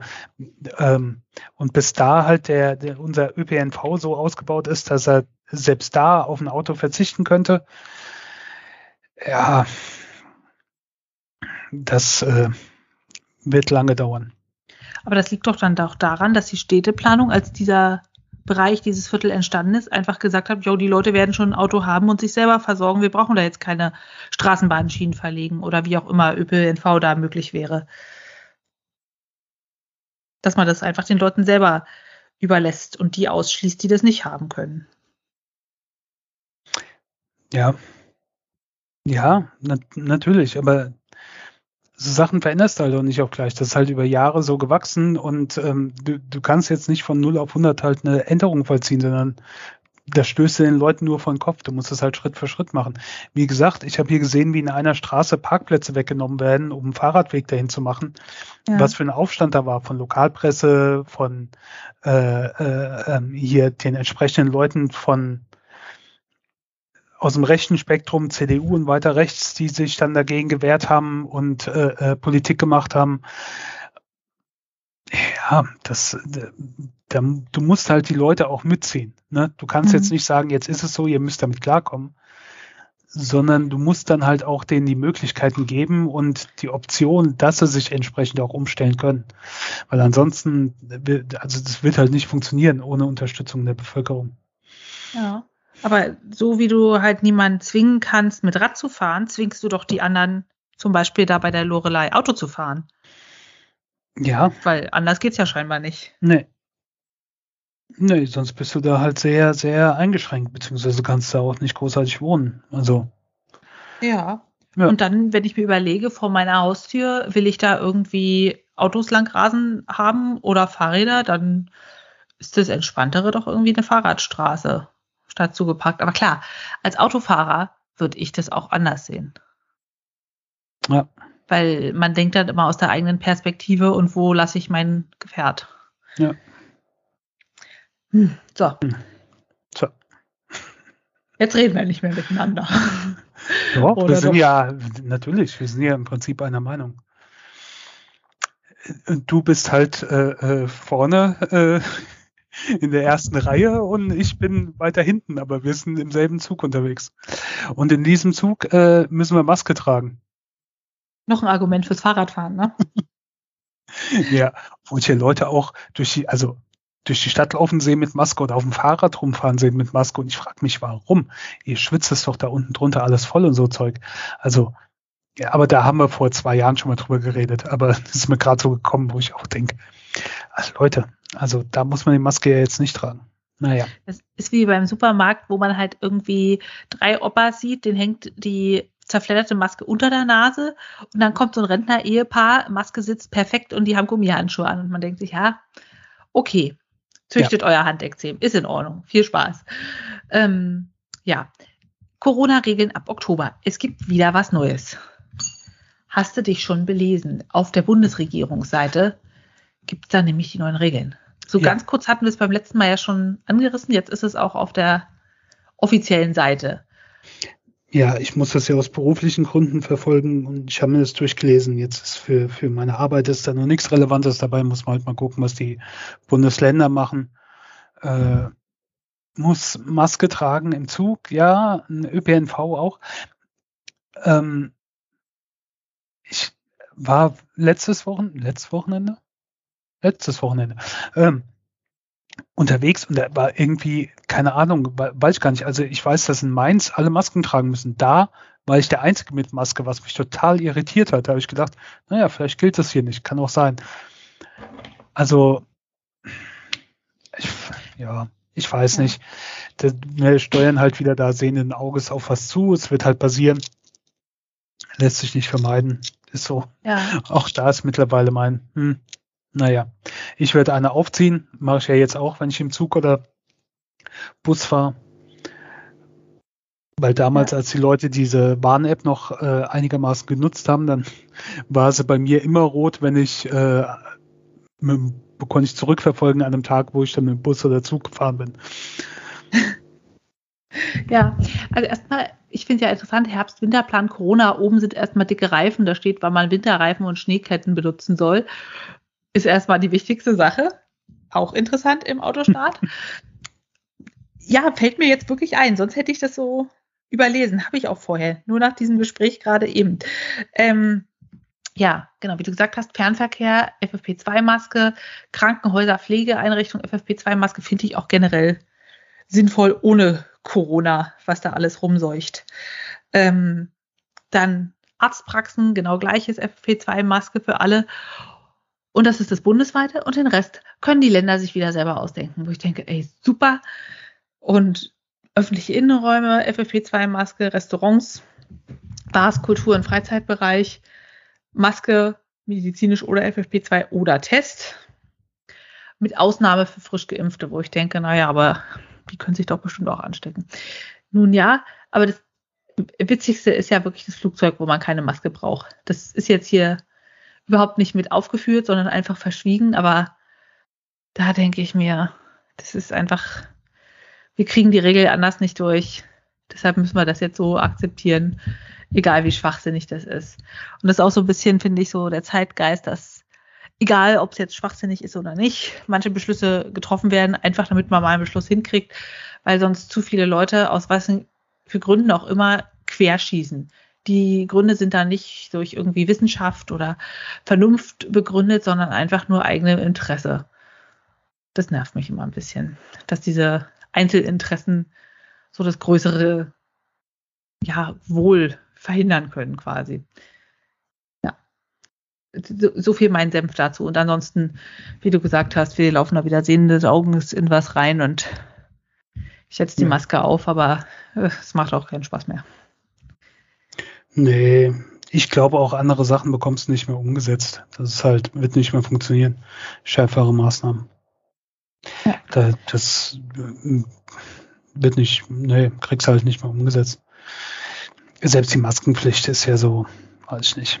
ähm, und bis da halt der, der unser ÖPNV so ausgebaut ist, dass er selbst da auf ein Auto verzichten könnte. Ja, das äh, wird lange dauern. Aber das liegt doch dann auch daran, dass die Städteplanung, als dieser Bereich, dieses Viertel entstanden ist, einfach gesagt hat, jo, die Leute werden schon ein Auto haben und sich selber versorgen. Wir brauchen da jetzt keine Straßenbahnschienen verlegen oder wie auch immer ÖPNV da möglich wäre dass man das einfach den Leuten selber überlässt und die ausschließt, die das nicht haben können. Ja. Ja, na natürlich, aber so Sachen veränderst du halt auch nicht auch gleich. Das ist halt über Jahre so gewachsen und ähm, du, du kannst jetzt nicht von 0 auf 100 halt eine Änderung vollziehen, sondern da stößt du den Leuten nur vor den Kopf. Du musst es halt Schritt für Schritt machen. Wie gesagt, ich habe hier gesehen, wie in einer Straße Parkplätze weggenommen werden, um einen Fahrradweg dahin zu machen. Ja. Was für ein Aufstand da war von Lokalpresse, von äh, äh, ähm, hier den entsprechenden Leuten von aus dem rechten Spektrum, CDU und weiter rechts, die sich dann dagegen gewehrt haben und äh, äh, Politik gemacht haben. Ja, das, da, du musst halt die Leute auch mitziehen. Ne? Du kannst mhm. jetzt nicht sagen, jetzt ist es so, ihr müsst damit klarkommen, sondern du musst dann halt auch denen die Möglichkeiten geben und die Option, dass sie sich entsprechend auch umstellen können. Weil ansonsten, also das wird halt nicht funktionieren ohne Unterstützung der Bevölkerung. Ja. Aber so wie du halt niemanden zwingen kannst, mit Rad zu fahren, zwingst du doch die anderen zum Beispiel da bei der Lorelei Auto zu fahren. Ja. Weil anders geht's ja scheinbar nicht. Nee. Nee, sonst bist du da halt sehr, sehr eingeschränkt, beziehungsweise kannst du auch nicht großartig wohnen. Also. Ja. ja. Und dann, wenn ich mir überlege, vor meiner Haustür will ich da irgendwie Autos langrasen haben oder Fahrräder, dann ist das entspanntere doch irgendwie eine Fahrradstraße statt zugepackt. Aber klar, als Autofahrer würde ich das auch anders sehen. Ja. Weil man denkt dann immer aus der eigenen Perspektive und wo lasse ich mein Gefährt. Ja. Hm, so. Hm. so. Jetzt reden wir nicht mehr miteinander. Ja, wir sind doch? ja, natürlich, wir sind ja im Prinzip einer Meinung. Du bist halt äh, äh, vorne äh, in der ersten Reihe und ich bin weiter hinten, aber wir sind im selben Zug unterwegs. Und in diesem Zug äh, müssen wir Maske tragen. Noch ein Argument fürs Fahrradfahren, ne? ja, wo ich hier Leute auch durch die, also durch die Stadt laufen sehen mit Maske oder auf dem Fahrrad rumfahren sehen mit Maske. Und ich frage mich, warum? Ihr schwitzt es doch da unten drunter alles voll und so Zeug. Also, ja, aber da haben wir vor zwei Jahren schon mal drüber geredet. Aber das ist mir gerade so gekommen, wo ich auch denke, also Leute, also da muss man die Maske ja jetzt nicht tragen. Naja. Das ist wie beim Supermarkt, wo man halt irgendwie drei Opas sieht, den hängt die zerfledderte Maske unter der Nase und dann kommt so ein Rentner-Ehepaar, Maske sitzt perfekt und die haben Gummihandschuhe an und man denkt sich, ja, okay, Züchtet ja. euer Handekzem. Ist in Ordnung. Viel Spaß. Ähm, ja. Corona-Regeln ab Oktober. Es gibt wieder was Neues. Hast du dich schon belesen? Auf der Bundesregierungsseite gibt es da nämlich die neuen Regeln. So ja. ganz kurz hatten wir es beim letzten Mal ja schon angerissen. Jetzt ist es auch auf der offiziellen Seite. Ja, ich muss das ja aus beruflichen Gründen verfolgen und ich habe mir das durchgelesen. Jetzt ist für, für meine Arbeit ist da noch nichts Relevantes dabei, muss man halt mal gucken, was die Bundesländer machen. Äh, muss Maske tragen im Zug, ja, ein ÖPNV auch. Ähm, ich war letztes Wochenende, letztes Wochenende? Letztes Wochenende. Ähm, unterwegs und da war irgendwie, keine Ahnung, weiß ich gar nicht. Also ich weiß, dass in Mainz alle Masken tragen müssen. Da war ich der Einzige mit Maske, was mich total irritiert hat. Da habe ich gedacht, naja, vielleicht gilt das hier nicht, kann auch sein. Also, ich, ja, ich weiß nicht. wir steuern halt wieder da sehenden Auges auf was zu. Es wird halt passieren. Lässt sich nicht vermeiden. Ist so. Ja. Auch da ist mittlerweile mein, hm, naja, ich werde eine aufziehen. Mache ich ja jetzt auch, wenn ich im Zug oder Bus fahre. Weil damals, ja. als die Leute diese Warn-App noch äh, einigermaßen genutzt haben, dann war sie bei mir immer rot, wenn ich äh, mit, konnte ich zurückverfolgen an einem Tag, wo ich dann mit dem Bus oder Zug gefahren bin. Ja, also erstmal, ich finde ja interessant, Herbst-Winterplan Corona, oben sind erstmal dicke Reifen, da steht, wann man Winterreifen und Schneeketten benutzen soll. Ist erstmal die wichtigste Sache. Auch interessant im Autostart. ja, fällt mir jetzt wirklich ein, sonst hätte ich das so überlesen, habe ich auch vorher, nur nach diesem Gespräch gerade eben. Ähm, ja, genau, wie du gesagt hast, Fernverkehr, FFP2-Maske, Krankenhäuser, Pflegeeinrichtung, FFP2-Maske finde ich auch generell sinnvoll ohne Corona, was da alles rumseucht. Ähm, dann Arztpraxen, genau gleiches FFP2-Maske für alle. Und das ist das bundesweite. Und den Rest können die Länder sich wieder selber ausdenken, wo ich denke, ey, super. Und öffentliche Innenräume, FFP2-Maske, Restaurants, Bars, Kultur- und Freizeitbereich, Maske, medizinisch oder FFP2 oder Test. Mit Ausnahme für frisch Geimpfte, wo ich denke, naja, aber die können sich doch bestimmt auch anstecken. Nun ja, aber das Witzigste ist ja wirklich das Flugzeug, wo man keine Maske braucht. Das ist jetzt hier überhaupt nicht mit aufgeführt, sondern einfach verschwiegen, aber da denke ich mir, das ist einfach, wir kriegen die Regel anders nicht durch. Deshalb müssen wir das jetzt so akzeptieren, egal wie schwachsinnig das ist. Und das ist auch so ein bisschen, finde ich, so der Zeitgeist, dass egal ob es jetzt schwachsinnig ist oder nicht, manche Beschlüsse getroffen werden, einfach damit man mal einen Beschluss hinkriegt, weil sonst zu viele Leute aus was für Gründen auch immer querschießen. Die Gründe sind da nicht durch irgendwie Wissenschaft oder Vernunft begründet, sondern einfach nur eigene Interesse. Das nervt mich immer ein bisschen, dass diese Einzelinteressen so das größere ja, Wohl verhindern können quasi so viel mein Senf dazu. Und ansonsten, wie du gesagt hast, wir laufen da wieder sehende Augen in was rein und ich setze die ja. Maske auf, aber äh, es macht auch keinen Spaß mehr. Nee, ich glaube auch andere Sachen bekommst du nicht mehr umgesetzt. Das ist halt, wird nicht mehr funktionieren. Schärfere Maßnahmen. Ja. Da, das äh, wird nicht, nee, kriegst halt nicht mehr umgesetzt. Selbst die Maskenpflicht ist ja so, weiß ich nicht.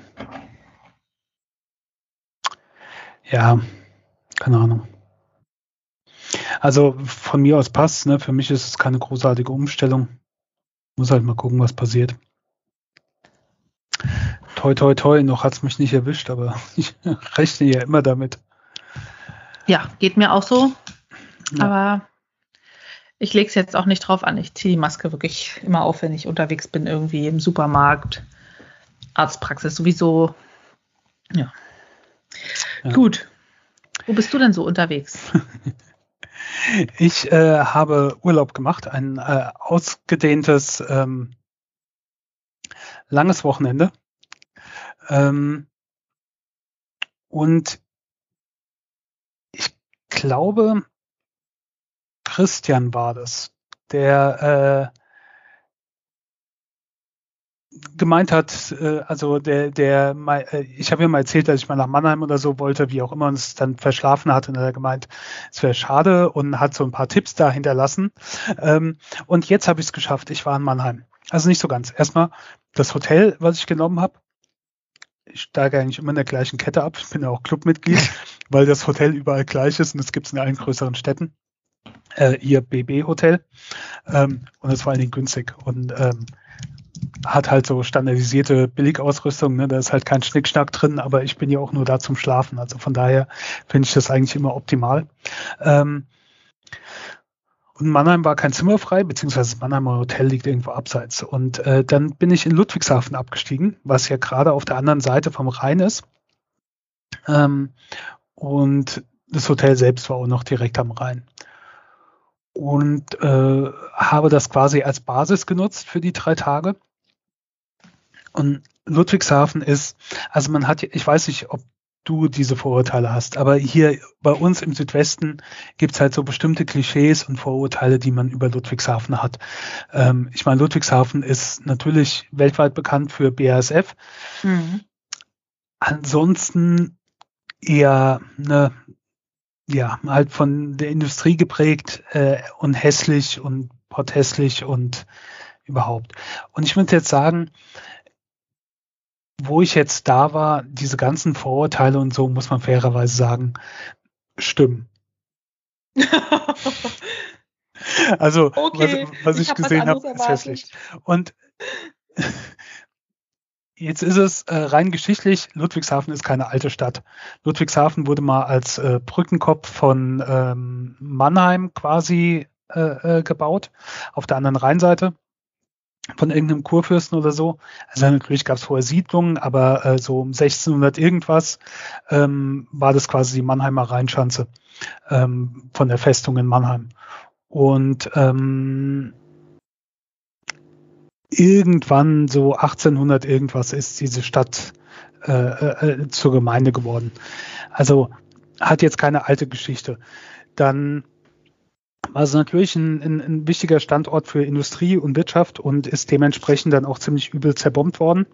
Ja, keine Ahnung. Also von mir aus passt, ne? Für mich ist es keine großartige Umstellung. Muss halt mal gucken, was passiert. Toi, toi, toi, noch hat es mich nicht erwischt, aber ich rechne ja immer damit. Ja, geht mir auch so. Ja. Aber ich lege es jetzt auch nicht drauf an. Ich ziehe die Maske wirklich immer auf, wenn ich unterwegs bin, irgendwie im Supermarkt, Arztpraxis sowieso. Ja. Ja. Gut. Wo bist du denn so unterwegs? ich äh, habe Urlaub gemacht, ein äh, ausgedehntes, ähm, langes Wochenende. Ähm, und ich glaube, Christian war das, der äh, gemeint hat, äh, also der, der, äh, ich habe ja mal erzählt, dass ich mal nach Mannheim oder so wollte, wie auch immer, und es dann verschlafen hat und er hat gemeint, es wäre schade und hat so ein paar Tipps da hinterlassen. Ähm, und jetzt habe ich es geschafft, ich war in Mannheim. Also nicht so ganz. Erstmal das Hotel, was ich genommen habe. Ich steige eigentlich immer in der gleichen Kette ab. Ich bin ja auch Clubmitglied, weil das Hotel überall gleich ist und es gibt es in allen größeren Städten. Äh, ihr BB-Hotel. Ähm, und es war allen Dingen günstig. Und ähm, hat halt so standardisierte Billigausrüstung, ne? da ist halt kein Schnickschnack drin, aber ich bin ja auch nur da zum Schlafen. Also von daher finde ich das eigentlich immer optimal. Ähm, und Mannheim war kein Zimmer frei, beziehungsweise das Mannheimer Hotel liegt irgendwo abseits. Und äh, dann bin ich in Ludwigshafen abgestiegen, was ja gerade auf der anderen Seite vom Rhein ist. Ähm, und das Hotel selbst war auch noch direkt am Rhein und äh, habe das quasi als Basis genutzt für die drei Tage. Und Ludwigshafen ist, also man hat, ich weiß nicht, ob du diese Vorurteile hast, aber hier bei uns im Südwesten gibt's halt so bestimmte Klischees und Vorurteile, die man über Ludwigshafen hat. Ähm, ich meine, Ludwigshafen ist natürlich weltweit bekannt für BASF. Mhm. Ansonsten eher eine ja, halt von der Industrie geprägt äh, und hässlich und potthässlich und überhaupt. Und ich würde jetzt sagen, wo ich jetzt da war, diese ganzen Vorurteile und so, muss man fairerweise sagen, stimmen. also, okay. was, was, ich, ich gesehen habe, hab, ist hässlich. Und Jetzt ist es äh, rein geschichtlich, Ludwigshafen ist keine alte Stadt. Ludwigshafen wurde mal als äh, Brückenkopf von ähm, Mannheim quasi äh, äh, gebaut, auf der anderen Rheinseite von irgendeinem Kurfürsten oder so. Also natürlich gab es vorher Siedlungen, aber äh, so um 1600 irgendwas ähm, war das quasi die Mannheimer Rheinschanze ähm, von der Festung in Mannheim. Und ähm, irgendwann so 1800 irgendwas ist diese Stadt äh, äh, zur Gemeinde geworden. Also hat jetzt keine alte Geschichte. Dann es natürlich ein, ein, ein wichtiger Standort für Industrie und Wirtschaft und ist dementsprechend dann auch ziemlich übel zerbombt worden.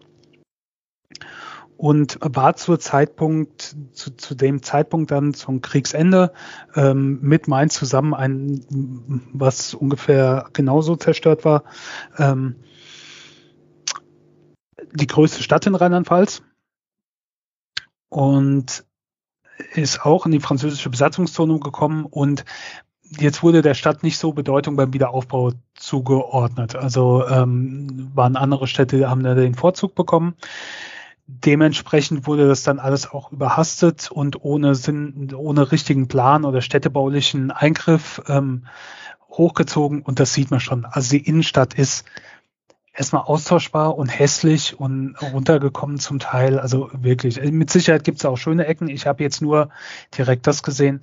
Und war zur Zeitpunkt, zu, zu dem Zeitpunkt dann zum Kriegsende ähm, mit Mainz zusammen ein, was ungefähr genauso zerstört war, ähm, die größte Stadt in Rheinland-Pfalz. Und ist auch in die französische Besatzungszone gekommen und jetzt wurde der Stadt nicht so Bedeutung beim Wiederaufbau zugeordnet. Also ähm, waren andere Städte, haben da den Vorzug bekommen. Dementsprechend wurde das dann alles auch überhastet und ohne Sinn, ohne richtigen Plan oder städtebaulichen Eingriff ähm, hochgezogen. Und das sieht man schon. Also die Innenstadt ist erstmal austauschbar und hässlich und runtergekommen zum Teil. Also wirklich, mit Sicherheit gibt es auch schöne Ecken. Ich habe jetzt nur direkt das gesehen.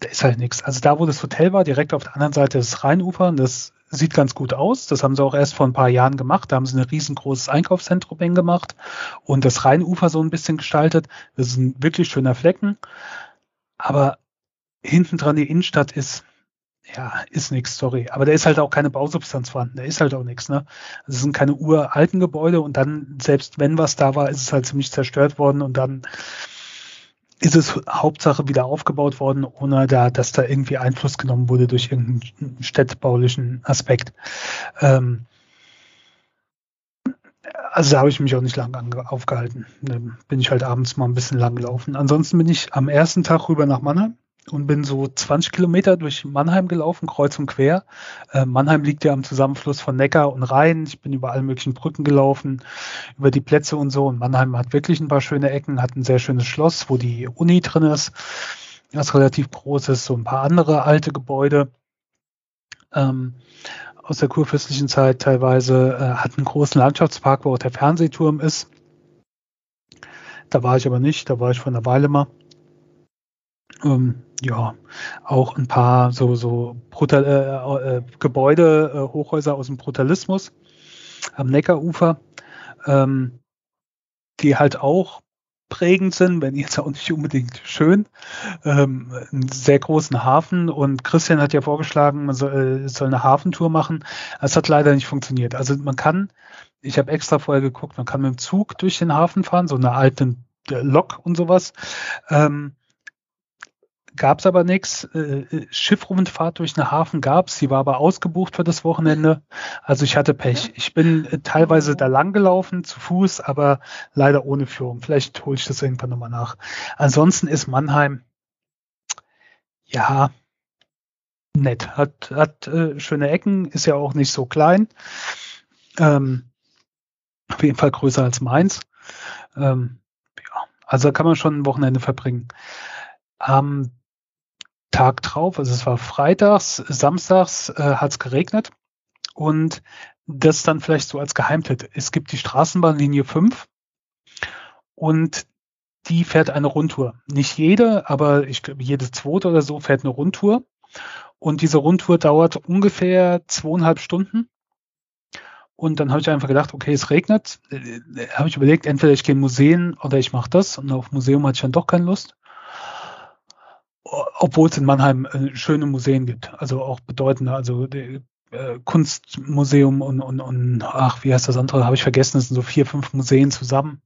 Da ist halt nichts. Also da, wo das Hotel war, direkt auf der anderen Seite des Rheinufer, das sieht ganz gut aus. Das haben sie auch erst vor ein paar Jahren gemacht. Da haben sie ein riesengroßes Einkaufszentrum hingemacht und das Rheinufer so ein bisschen gestaltet. Das ist ein wirklich schöner Flecken. Aber hinten dran die Innenstadt ist ja, ist nix, sorry. Aber da ist halt auch keine Bausubstanz vorhanden. Da ist halt auch nichts, ne? Also es sind keine uralten Gebäude und dann, selbst wenn was da war, ist es halt ziemlich zerstört worden und dann ist es Hauptsache wieder aufgebaut worden, ohne da, dass da irgendwie Einfluss genommen wurde durch irgendeinen städtebaulichen Aspekt. Ähm, also da habe ich mich auch nicht lange aufgehalten. Da bin ich halt abends mal ein bisschen lang gelaufen. Ansonsten bin ich am ersten Tag rüber nach Mannheim und bin so 20 Kilometer durch Mannheim gelaufen, kreuz und quer. Äh, Mannheim liegt ja am Zusammenfluss von Neckar und Rhein. Ich bin über alle möglichen Brücken gelaufen, über die Plätze und so. Und Mannheim hat wirklich ein paar schöne Ecken, hat ein sehr schönes Schloss, wo die Uni drin ist, das relativ groß ist, so ein paar andere alte Gebäude. Ähm, aus der kurfürstlichen Zeit teilweise, äh, hat einen großen Landschaftspark, wo auch der Fernsehturm ist. Da war ich aber nicht, da war ich vor einer Weile mal. Ähm, ja, auch ein paar so, so Brutal, äh, äh, Gebäude, äh, Hochhäuser aus dem Brutalismus am Neckarufer, ähm, die halt auch prägend sind, wenn jetzt auch nicht unbedingt schön. Ähm, einen sehr großen Hafen und Christian hat ja vorgeschlagen, man soll, äh, soll eine Hafentour machen. Es hat leider nicht funktioniert. Also man kann, ich habe extra vorher geguckt, man kann mit dem Zug durch den Hafen fahren, so eine alte Lok und sowas. Ähm, gab es aber nichts. Äh, äh, Schiffrundfahrt durch den Hafen gab es, sie war aber ausgebucht für das Wochenende. Also ich hatte Pech. Ich bin äh, teilweise da lang gelaufen, zu Fuß, aber leider ohne Führung. Vielleicht hole ich das irgendwann nochmal nach. Ansonsten ist Mannheim, ja, nett. Hat, hat äh, schöne Ecken, ist ja auch nicht so klein. Ähm, auf jeden Fall größer als Mainz. Ähm, ja, also kann man schon ein Wochenende verbringen. Am Tag drauf, also es war freitags, samstags äh, hat es geregnet und das dann vielleicht so als Geheimtipp. Es gibt die Straßenbahnlinie 5 und die fährt eine Rundtour. Nicht jede, aber ich glaube, jede zweite oder so fährt eine Rundtour. Und diese Rundtour dauert ungefähr zweieinhalb Stunden. Und dann habe ich einfach gedacht, okay, es regnet. Äh, habe ich überlegt, entweder ich gehe in Museen oder ich mache das. Und auf Museum hatte ich dann doch keine Lust obwohl es in Mannheim äh, schöne Museen gibt, also auch bedeutende, also die, äh, Kunstmuseum und, und, und ach, wie heißt das andere, habe ich vergessen, es sind so vier, fünf Museen zusammen.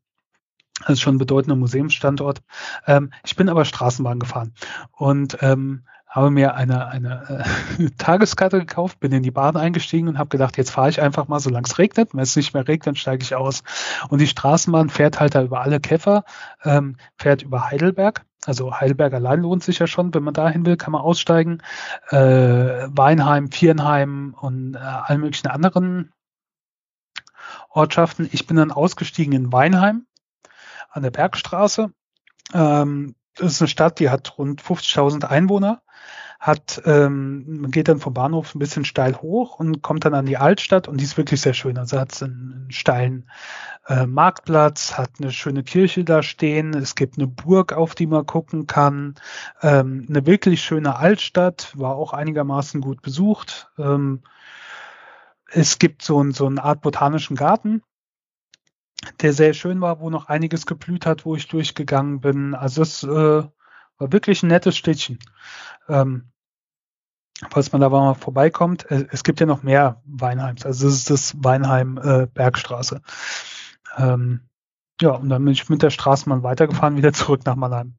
Das ist schon ein bedeutender Museumsstandort. Ähm, ich bin aber Straßenbahn gefahren und ähm, habe mir eine, eine äh, Tageskarte gekauft, bin in die Bahn eingestiegen und habe gedacht, jetzt fahre ich einfach mal, solange es regnet. Wenn es nicht mehr regnet, dann steige ich aus. Und die Straßenbahn fährt halt da über alle Käfer, ähm, fährt über Heidelberg. Also Heidelberg allein lohnt sich ja schon, wenn man dahin will, kann man aussteigen. Äh, Weinheim, Vierenheim und äh, allen möglichen anderen Ortschaften. Ich bin dann ausgestiegen in Weinheim an der Bergstraße. Ähm, das ist eine Stadt, die hat rund 50.000 Einwohner, hat, ähm, man geht dann vom Bahnhof ein bisschen steil hoch und kommt dann an die Altstadt und die ist wirklich sehr schön. Also hat einen, steilen äh, Marktplatz, hat eine schöne Kirche da stehen, es gibt eine Burg, auf die man gucken kann, ähm, eine wirklich schöne Altstadt, war auch einigermaßen gut besucht. Ähm, es gibt so, ein, so eine Art botanischen Garten, der sehr schön war, wo noch einiges geblüht hat, wo ich durchgegangen bin. Also es äh, war wirklich ein nettes Städtchen. Ähm, falls man da mal vorbeikommt, äh, es gibt ja noch mehr Weinheims. Also das ist das Weinheim äh, Bergstraße. Ähm, ja, und dann bin ich mit der Straßenbahn weitergefahren, wieder zurück nach Mannheim.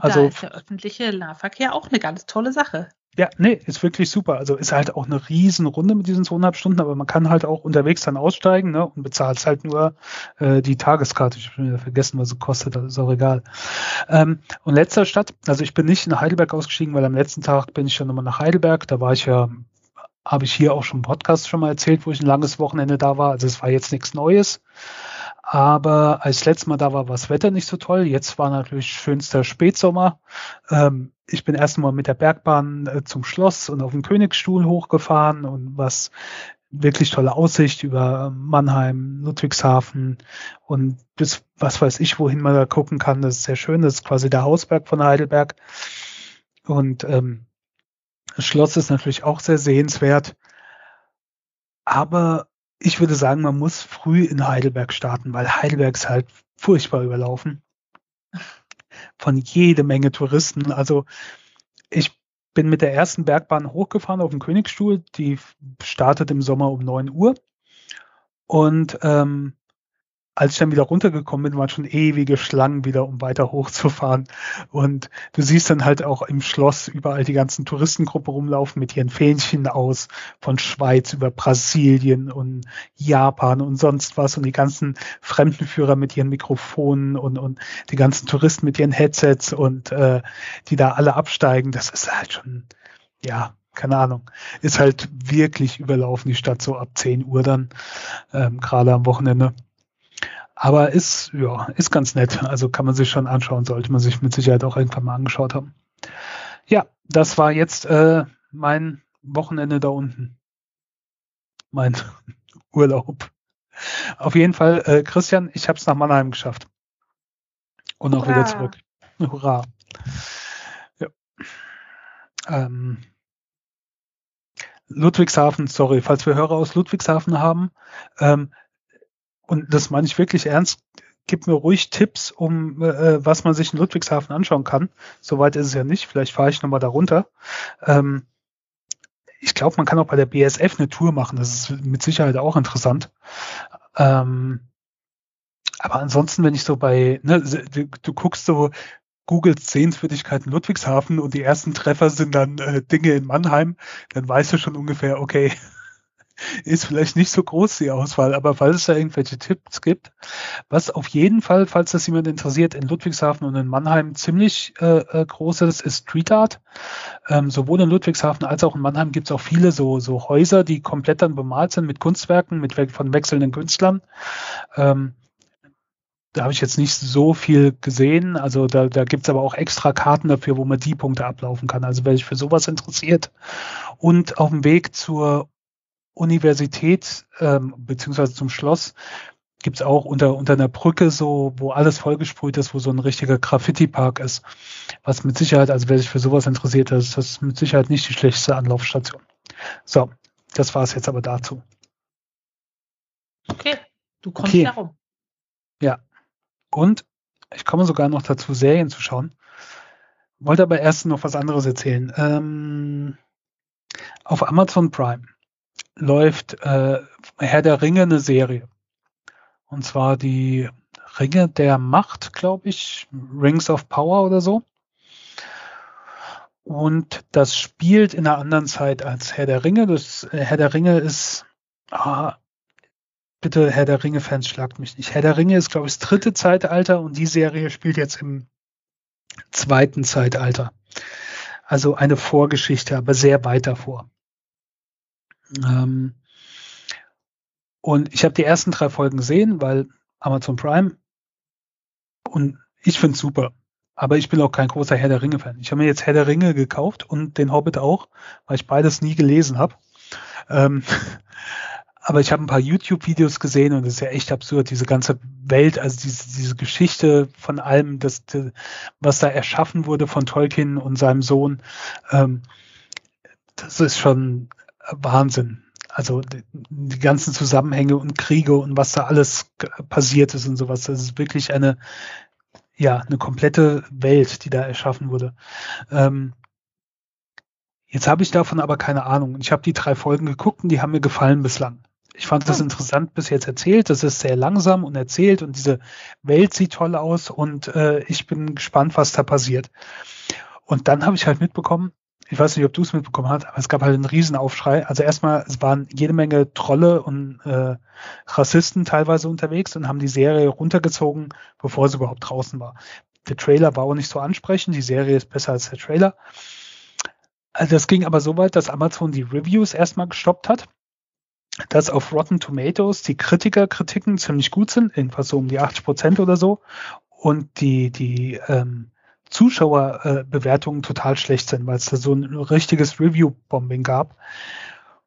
Also, da ist der öffentliche Nahverkehr auch eine ganz tolle Sache. Ja, nee, ist wirklich super. Also ist halt auch eine Riesenrunde mit diesen zweieinhalb Stunden, aber man kann halt auch unterwegs dann aussteigen ne, und bezahlt halt nur äh, die Tageskarte. Ich habe vergessen, was sie kostet, das ist auch egal. Ähm, und letzter Stadt, also ich bin nicht in Heidelberg ausgestiegen, weil am letzten Tag bin ich schon nochmal nach Heidelberg. Da war ich ja, habe ich hier auch schon im Podcast schon mal erzählt, wo ich ein langes Wochenende da war. Also es war jetzt nichts Neues. Aber als letztes Mal da war, war das Wetter nicht so toll. Jetzt war natürlich schönster Spätsommer. Ähm, ich bin erst mal mit der Bergbahn äh, zum Schloss und auf den Königsstuhl hochgefahren und was wirklich tolle Aussicht über Mannheim, Ludwigshafen und bis was weiß ich, wohin man da gucken kann. Das ist sehr schön. Das ist quasi der Hausberg von Heidelberg. Und ähm, das Schloss ist natürlich auch sehr sehenswert. Aber ich würde sagen, man muss früh in Heidelberg starten, weil Heidelberg ist halt furchtbar überlaufen. Von jede Menge Touristen. Also ich bin mit der ersten Bergbahn hochgefahren auf den Königsstuhl. Die startet im Sommer um 9 Uhr. Und ähm, als ich dann wieder runtergekommen bin, waren schon ewige Schlangen wieder, um weiter hochzufahren. Und du siehst dann halt auch im Schloss überall die ganzen Touristengruppen rumlaufen mit ihren Fähnchen aus, von Schweiz über Brasilien und Japan und sonst was und die ganzen Fremdenführer mit ihren Mikrofonen und, und die ganzen Touristen mit ihren Headsets und äh, die da alle absteigen. Das ist halt schon, ja, keine Ahnung, ist halt wirklich überlaufen, die Stadt so ab 10 Uhr dann, ähm, gerade am Wochenende. Aber ist, ja, ist ganz nett. Also kann man sich schon anschauen, sollte man sich mit Sicherheit auch irgendwann mal angeschaut haben. Ja, das war jetzt äh, mein Wochenende da unten. Mein Urlaub. Auf jeden Fall, äh, Christian, ich habe es nach Mannheim geschafft. Und auch Hurra. wieder zurück. Hurra. Ja. Ähm, Ludwigshafen, sorry, falls wir Hörer aus Ludwigshafen haben, ähm, und das meine ich wirklich ernst, gib mir ruhig Tipps, um äh, was man sich in Ludwigshafen anschauen kann. Soweit ist es ja nicht. Vielleicht fahre ich nochmal darunter. Ähm, ich glaube, man kann auch bei der BSF eine Tour machen. Das ist mit Sicherheit auch interessant. Ähm, aber ansonsten, wenn ich so bei, ne, du, du guckst so, Google Sehenswürdigkeiten Ludwigshafen und die ersten Treffer sind dann äh, Dinge in Mannheim, dann weißt du schon ungefähr, okay, ist vielleicht nicht so groß die Auswahl, aber falls es da irgendwelche Tipps gibt, was auf jeden Fall, falls das jemand interessiert, in Ludwigshafen und in Mannheim ziemlich äh, äh, groß ist, ist Street Art. Ähm, sowohl in Ludwigshafen als auch in Mannheim gibt es auch viele so, so Häuser, die komplett dann bemalt sind mit Kunstwerken, mit von wechselnden Künstlern. Ähm, da habe ich jetzt nicht so viel gesehen. Also da, da gibt es aber auch extra Karten dafür, wo man die Punkte ablaufen kann. Also wer sich für sowas interessiert. Und auf dem Weg zur Universität ähm, beziehungsweise zum Schloss gibt's auch unter, unter einer Brücke so, wo alles vollgesprüht ist, wo so ein richtiger Graffiti-Park ist. Was mit Sicherheit, also wer sich für sowas interessiert, das ist das mit Sicherheit nicht die schlechteste Anlaufstation. So, das war's jetzt aber dazu. Okay, du kommst okay. herum. Ja. Und ich komme sogar noch dazu, Serien zu schauen. Wollte aber erst noch was anderes erzählen. Ähm, auf Amazon Prime läuft äh, Herr der Ringe eine Serie. Und zwar die Ringe der Macht, glaube ich, Rings of Power oder so. Und das spielt in einer anderen Zeit als Herr der Ringe. Das äh, Herr der Ringe ist, ah, bitte Herr der Ringe-Fans schlagt mich nicht. Herr der Ringe ist, glaube ich, das dritte Zeitalter und die Serie spielt jetzt im zweiten Zeitalter. Also eine Vorgeschichte, aber sehr weit davor. Ähm, und ich habe die ersten drei Folgen gesehen, weil Amazon Prime und ich finde es super. Aber ich bin auch kein großer Herr der Ringe-Fan. Ich habe mir jetzt Herr der Ringe gekauft und den Hobbit auch, weil ich beides nie gelesen habe. Ähm, aber ich habe ein paar YouTube-Videos gesehen und es ist ja echt absurd, diese ganze Welt, also diese, diese Geschichte von allem, das, was da erschaffen wurde von Tolkien und seinem Sohn, ähm, das ist schon Wahnsinn. Also die, ganzen Zusammenhänge und Kriege und was da alles passiert ist und sowas. Das ist wirklich eine ja, eine komplette Welt, die da erschaffen wurde. Ähm, jetzt habe ich davon aber keine Ahnung. Ich habe die drei Folgen geguckt und die haben mir gefallen bislang. Ich fand das interessant bis jetzt erzählt. Das ist sehr langsam und erzählt und diese Welt sieht toll aus und äh, ich bin gespannt, was da passiert. Und dann habe ich halt mitbekommen, ich weiß nicht, ob du es mitbekommen hast, aber es gab halt einen Riesenaufschrei. Also erstmal, es waren jede Menge Trolle und äh, Rassisten teilweise unterwegs und haben die Serie runtergezogen, bevor sie überhaupt draußen war. Der Trailer war auch nicht so ansprechend, die Serie ist besser als der Trailer. Also das ging aber so weit, dass Amazon die Reviews erstmal gestoppt hat, dass auf Rotten Tomatoes die Kritikerkritiken ziemlich gut sind, irgendwas so um die 80 Prozent oder so, und die, die ähm, Zuschauerbewertungen total schlecht sind, weil es da so ein richtiges Review-Bombing gab,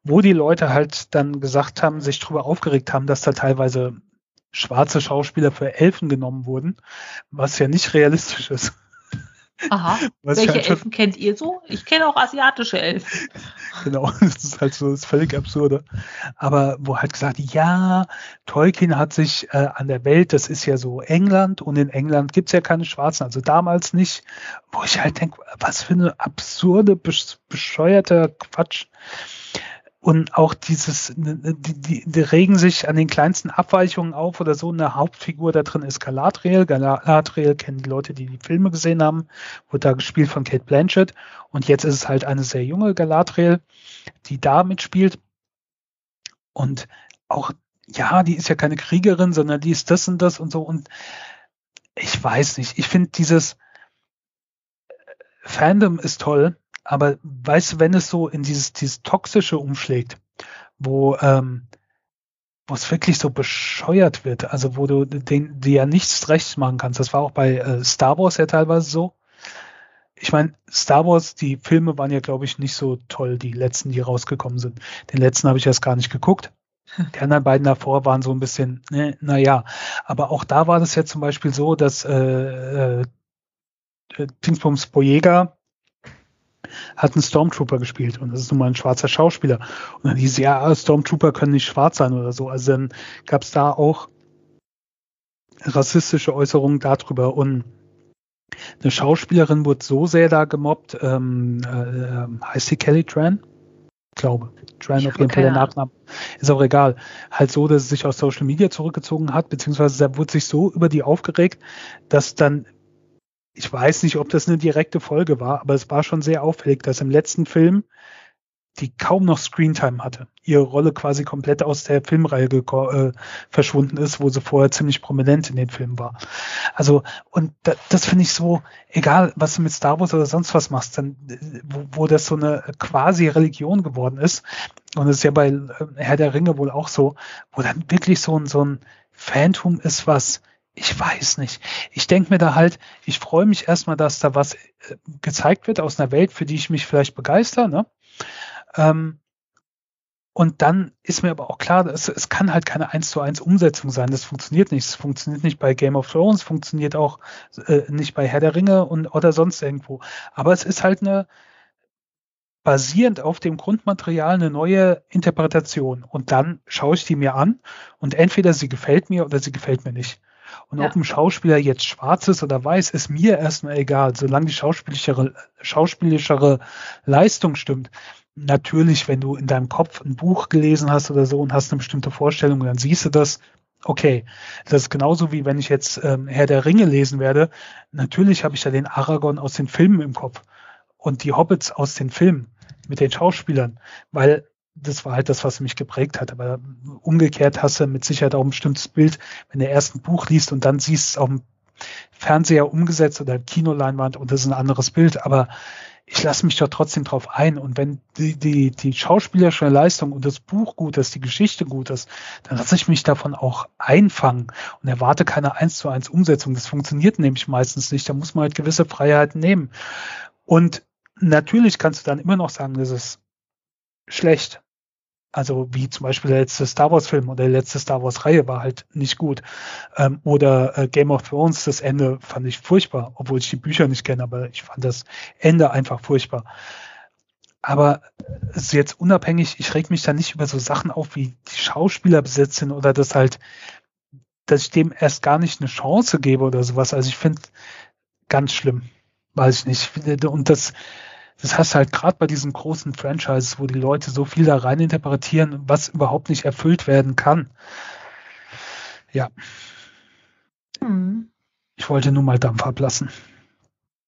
wo die Leute halt dann gesagt haben, sich darüber aufgeregt haben, dass da teilweise schwarze Schauspieler für Elfen genommen wurden, was ja nicht realistisch ist. Aha. Was Welche halt Elfen kennt ihr so? Ich kenne auch asiatische Elfen. genau, das ist halt so das völlig absurde. Aber wo halt gesagt, ja, Tolkien hat sich äh, an der Welt, das ist ja so England und in England gibt's ja keine Schwarzen, also damals nicht, wo ich halt denke, was für eine absurde, bescheuerte Quatsch. Und auch dieses, ne, ne, die, die, die regen sich an den kleinsten Abweichungen auf oder so. Eine Hauptfigur da drin ist Galadriel. Galadriel kennen die Leute, die die Filme gesehen haben, wurde da gespielt von Kate Blanchett. Und jetzt ist es halt eine sehr junge Galadriel, die da mitspielt. Und auch, ja, die ist ja keine Kriegerin, sondern die ist das und das und so. Und ich weiß nicht, ich finde dieses Fandom ist toll, aber weißt du, wenn es so in dieses, dieses Toxische umschlägt, wo, ähm, wo es wirklich so bescheuert wird, also wo du den, dir ja nichts rechts machen kannst. Das war auch bei äh, Star Wars ja teilweise so. Ich meine, Star Wars, die Filme waren ja, glaube ich, nicht so toll, die letzten, die rausgekommen sind. Den letzten habe ich erst gar nicht geguckt. Die anderen beiden davor waren so ein bisschen, ne, naja. Aber auch da war das ja zum Beispiel so, dass äh, äh, Dingsbums Boyega hat einen Stormtrooper gespielt und das ist nun mal ein schwarzer Schauspieler. Und dann hieß ja, Stormtrooper können nicht schwarz sein oder so. Also dann gab es da auch rassistische Äußerungen darüber und eine Schauspielerin wurde so sehr da gemobbt, ähm, äh, heißt sie Kelly Tran? Ich glaube. Tran auf jeden Fall der Nachname. Ist auch egal. Halt so, dass sie sich aus Social Media zurückgezogen hat, beziehungsweise da wurde sich so über die aufgeregt, dass dann ich weiß nicht, ob das eine direkte Folge war, aber es war schon sehr auffällig, dass im letzten Film die kaum noch Screentime hatte, ihre Rolle quasi komplett aus der Filmreihe äh, verschwunden ist, wo sie vorher ziemlich prominent in den Filmen war. Also, und da, das finde ich so, egal was du mit Star Wars oder sonst was machst, dann, wo, wo das so eine quasi Religion geworden ist, und das ist ja bei äh, Herr der Ringe wohl auch so, wo dann wirklich so ein, so ein Phantom ist, was ich weiß nicht. Ich denke mir da halt, ich freue mich erstmal, dass da was äh, gezeigt wird aus einer Welt, für die ich mich vielleicht begeister. Ne? Ähm, und dann ist mir aber auch klar, es, es kann halt keine 1 zu 1 Umsetzung sein. Das funktioniert nicht. Es funktioniert nicht bei Game of Thrones, funktioniert auch äh, nicht bei Herr der Ringe und oder sonst irgendwo. Aber es ist halt eine basierend auf dem Grundmaterial eine neue Interpretation. Und dann schaue ich die mir an und entweder sie gefällt mir oder sie gefällt mir nicht. Und ja. ob ein Schauspieler jetzt schwarz ist oder weiß, ist mir erstmal egal, solange die schauspielischere, schauspielischere Leistung stimmt. Natürlich, wenn du in deinem Kopf ein Buch gelesen hast oder so und hast eine bestimmte Vorstellung, dann siehst du das, okay. Das ist genauso wie wenn ich jetzt ähm, Herr der Ringe lesen werde. Natürlich habe ich da den Aragorn aus den Filmen im Kopf. und die Hobbits aus den Filmen mit den Schauspielern, weil das war halt das, was mich geprägt hat. Aber umgekehrt hast du mit Sicherheit auch ein bestimmtes Bild, wenn du erst ein Buch liest und dann siehst es auf dem Fernseher umgesetzt oder Kinoleinwand und das ist ein anderes Bild. Aber ich lasse mich doch trotzdem drauf ein. Und wenn die, die, die schauspielerische Leistung und das Buch gut ist, die Geschichte gut ist, dann lasse ich mich davon auch einfangen und erwarte keine eins zu eins Umsetzung. Das funktioniert nämlich meistens nicht. Da muss man halt gewisse Freiheiten nehmen. Und natürlich kannst du dann immer noch sagen, das ist schlecht. Also wie zum Beispiel der letzte Star Wars Film oder die letzte Star Wars Reihe war halt nicht gut. Ähm, oder äh, Game of Thrones, das Ende fand ich furchtbar, obwohl ich die Bücher nicht kenne, aber ich fand das Ende einfach furchtbar. Aber ist jetzt unabhängig, ich reg mich da nicht über so Sachen auf, wie die Schauspieler besetzt sind oder dass halt, dass ich dem erst gar nicht eine Chance gebe oder sowas. Also ich finde ganz schlimm. Weiß ich nicht. Und das, das hast du halt gerade bei diesen großen Franchises, wo die Leute so viel da rein interpretieren, was überhaupt nicht erfüllt werden kann. Ja. Mhm. Ich wollte nur mal Dampf ablassen.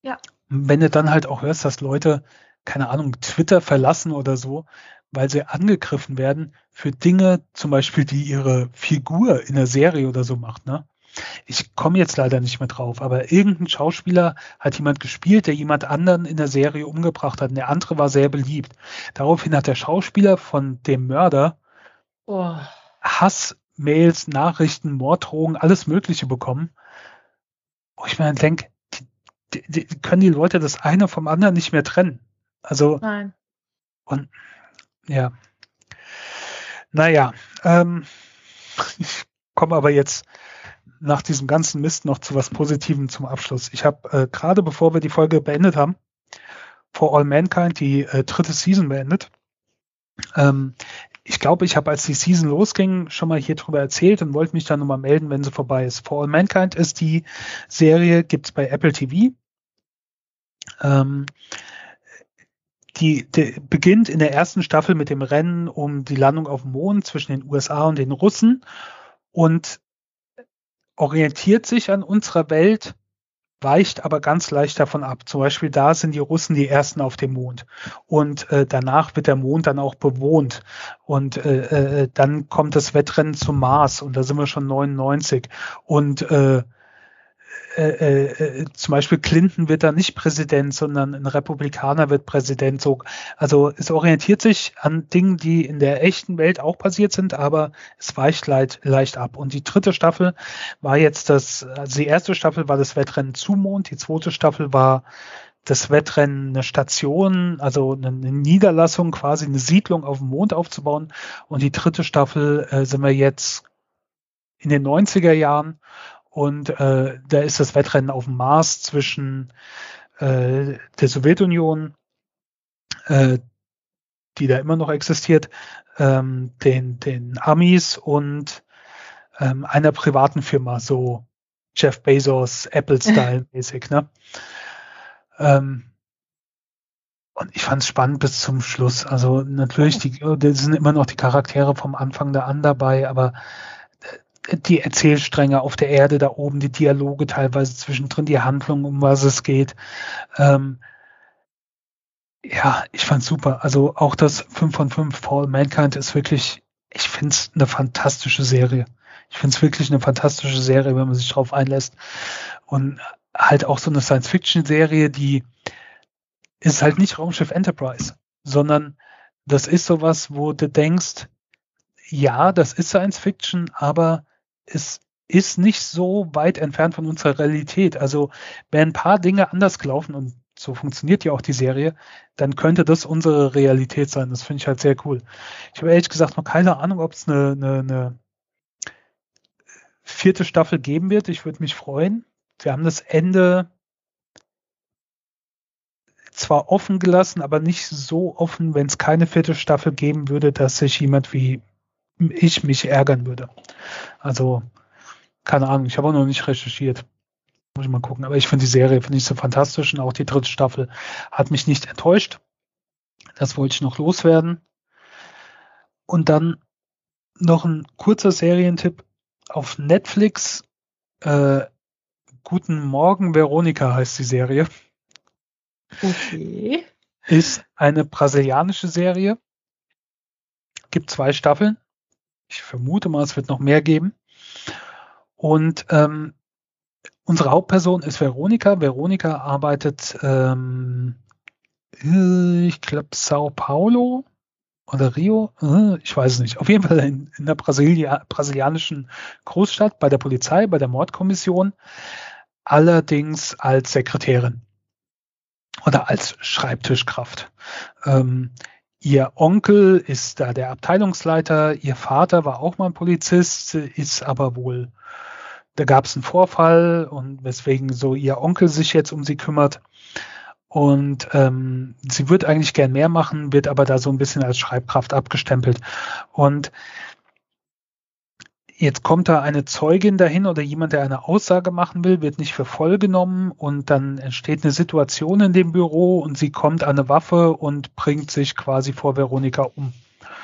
Ja. Wenn du dann halt auch hörst, dass Leute, keine Ahnung, Twitter verlassen oder so, weil sie angegriffen werden für Dinge, zum Beispiel, die ihre Figur in der Serie oder so macht, ne? Ich komme jetzt leider nicht mehr drauf, aber irgendein Schauspieler hat jemand gespielt, der jemand anderen in der Serie umgebracht hat und der andere war sehr beliebt. Daraufhin hat der Schauspieler von dem Mörder oh. Hassmails, Nachrichten, Morddrohungen, alles Mögliche bekommen. Wo ich mir denke, die, die, die können die Leute das eine vom anderen nicht mehr trennen. Also, Nein. und ja. Naja, ähm, ich komme aber jetzt nach diesem ganzen Mist noch zu was Positivem zum Abschluss. Ich habe äh, gerade bevor wir die Folge beendet haben, For All Mankind die äh, dritte Season beendet. Ähm, ich glaube, ich habe, als die Season losging, schon mal hier drüber erzählt und wollte mich dann nochmal melden, wenn sie vorbei ist. For All Mankind ist die Serie, gibt's bei Apple TV. Ähm, die, die beginnt in der ersten Staffel mit dem Rennen um die Landung auf dem Mond zwischen den USA und den Russen und orientiert sich an unserer Welt, weicht aber ganz leicht davon ab. Zum Beispiel da sind die Russen die ersten auf dem Mond. Und äh, danach wird der Mond dann auch bewohnt. Und äh, äh, dann kommt das Wettrennen zum Mars. Und da sind wir schon 99 und äh, äh, äh, zum Beispiel Clinton wird da nicht Präsident, sondern ein Republikaner wird Präsident. So, also es orientiert sich an Dingen, die in der echten Welt auch passiert sind, aber es weicht leicht, leicht ab. Und die dritte Staffel war jetzt das, also die erste Staffel war das Wettrennen zum Mond, die zweite Staffel war das Wettrennen eine Station, also eine Niederlassung, quasi eine Siedlung auf dem Mond aufzubauen. Und die dritte Staffel äh, sind wir jetzt in den 90er Jahren und äh, da ist das Wettrennen auf dem Mars zwischen äh, der Sowjetunion, äh, die da immer noch existiert, ähm, den, den Amis und ähm, einer privaten Firma, so Jeff Bezos, Apple-Style-mäßig. ne? Ähm, und ich fand es spannend bis zum Schluss. Also natürlich, die, das sind immer noch die Charaktere vom Anfang da an dabei, aber die Erzählstränge auf der Erde da oben, die Dialoge teilweise zwischendrin, die Handlung, um was es geht. Ähm, ja, ich fand's super. Also auch das 5 von 5 Fall Mankind ist wirklich, ich find's eine fantastische Serie. Ich find's wirklich eine fantastische Serie, wenn man sich drauf einlässt. Und halt auch so eine Science-Fiction-Serie, die ist halt nicht Raumschiff Enterprise, sondern das ist sowas, wo du denkst, ja, das ist Science Fiction, aber es ist nicht so weit entfernt von unserer Realität. Also wären ein paar Dinge anders gelaufen und so funktioniert ja auch die Serie, dann könnte das unsere Realität sein. Das finde ich halt sehr cool. Ich habe ehrlich gesagt noch keine Ahnung, ob es eine, eine, eine vierte Staffel geben wird. Ich würde mich freuen. Wir haben das Ende zwar offen gelassen, aber nicht so offen, wenn es keine vierte Staffel geben würde, dass sich jemand wie ich mich ärgern würde. Also, keine Ahnung, ich habe auch noch nicht recherchiert. Muss ich mal gucken. Aber ich finde die Serie, finde ich so fantastisch und auch die dritte Staffel hat mich nicht enttäuscht. Das wollte ich noch loswerden. Und dann noch ein kurzer Serientipp auf Netflix. Äh, Guten Morgen, Veronika heißt die Serie. Okay. Ist eine brasilianische Serie. Gibt zwei Staffeln. Ich vermute mal, es wird noch mehr geben. Und ähm, unsere Hauptperson ist Veronika. Veronika arbeitet, ähm, äh, ich glaube, Sao Paulo oder Rio, äh, ich weiß es nicht. Auf jeden Fall in, in der Brasilia, brasilianischen Großstadt bei der Polizei, bei der Mordkommission, allerdings als Sekretärin oder als Schreibtischkraft. Ähm, ihr Onkel ist da der Abteilungsleiter, ihr Vater war auch mal ein Polizist, ist aber wohl, da gab es einen Vorfall und weswegen so ihr Onkel sich jetzt um sie kümmert. Und ähm, sie wird eigentlich gern mehr machen, wird aber da so ein bisschen als Schreibkraft abgestempelt. Und Jetzt kommt da eine Zeugin dahin oder jemand, der eine Aussage machen will, wird nicht für voll genommen und dann entsteht eine Situation in dem Büro und sie kommt an eine Waffe und bringt sich quasi vor Veronika um.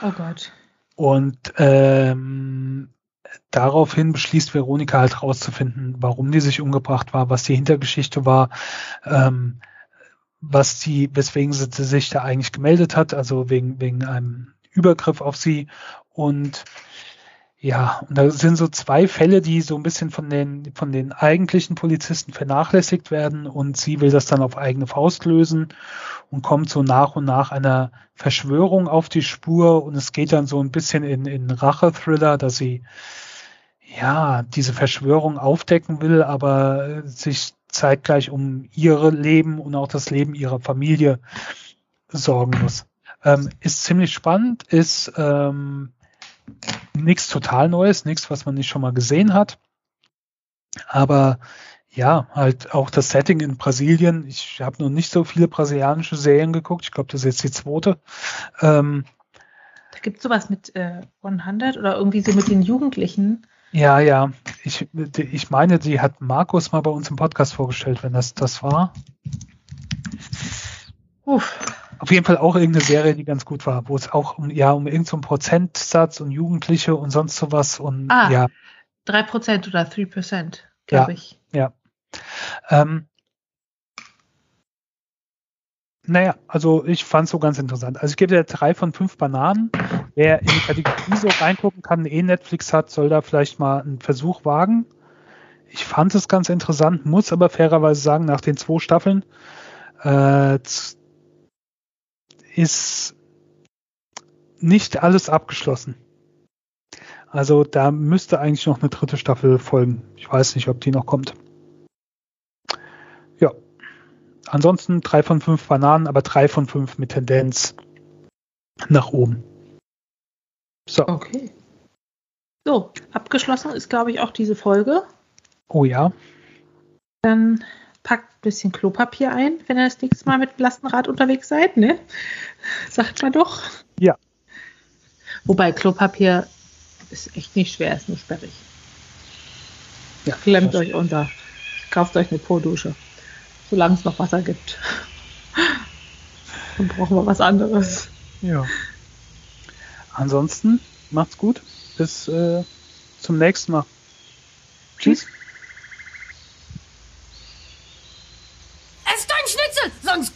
Oh Gott. Und ähm, daraufhin beschließt Veronika halt rauszufinden, warum die sich umgebracht war, was die Hintergeschichte war, ähm, was die, weswegen sie sich da eigentlich gemeldet hat, also wegen, wegen einem Übergriff auf sie und ja, und da sind so zwei Fälle, die so ein bisschen von den, von den eigentlichen Polizisten vernachlässigt werden und sie will das dann auf eigene Faust lösen und kommt so nach und nach einer Verschwörung auf die Spur und es geht dann so ein bisschen in, in Rache-Thriller, dass sie ja diese Verschwörung aufdecken will, aber sich zeitgleich um ihre Leben und auch das Leben ihrer Familie sorgen muss. Ähm, ist ziemlich spannend, ist ähm, nichts total Neues, nichts, was man nicht schon mal gesehen hat. Aber ja, halt auch das Setting in Brasilien. Ich habe noch nicht so viele brasilianische Serien geguckt. Ich glaube, das ist jetzt die zweite. Ähm, da gibt es sowas mit äh, 100 oder irgendwie so mit den Jugendlichen. Ja, ja. Ich, ich meine, die hat Markus mal bei uns im Podcast vorgestellt, wenn das das war. Uff. Auf jeden Fall auch irgendeine Serie, die ganz gut war, wo es auch um, ja, um irgendeinen so Prozentsatz und Jugendliche und sonst sowas und ah, ja. 3% oder 3%, glaube ja, ich. Ja. Ähm, naja, also ich fand es so ganz interessant. Also ich gebe dir drei von fünf Bananen. Wer in die Kategorie so reingucken kann, eh Netflix hat, soll da vielleicht mal einen Versuch wagen. Ich fand es ganz interessant, muss aber fairerweise sagen, nach den zwei Staffeln äh, ist nicht alles abgeschlossen. Also da müsste eigentlich noch eine dritte Staffel folgen. Ich weiß nicht, ob die noch kommt. Ja. Ansonsten drei von fünf Bananen, aber drei von fünf mit Tendenz nach oben. So. Okay. So, abgeschlossen ist, glaube ich, auch diese Folge. Oh ja. Dann packt ein bisschen Klopapier ein, wenn ihr das nächste Mal mit dem Lastenrad unterwegs seid, ne? Sagt man doch. Ja. Wobei Klopapier ist echt nicht schwer, ist nur sperrig. Ja, Klemmt euch unter. Kauft euch eine Po-Dusche. Solange es noch Wasser gibt. Dann brauchen wir was anderes. Ja. Ansonsten macht's gut. Bis äh, zum nächsten Mal. Tschüss. songs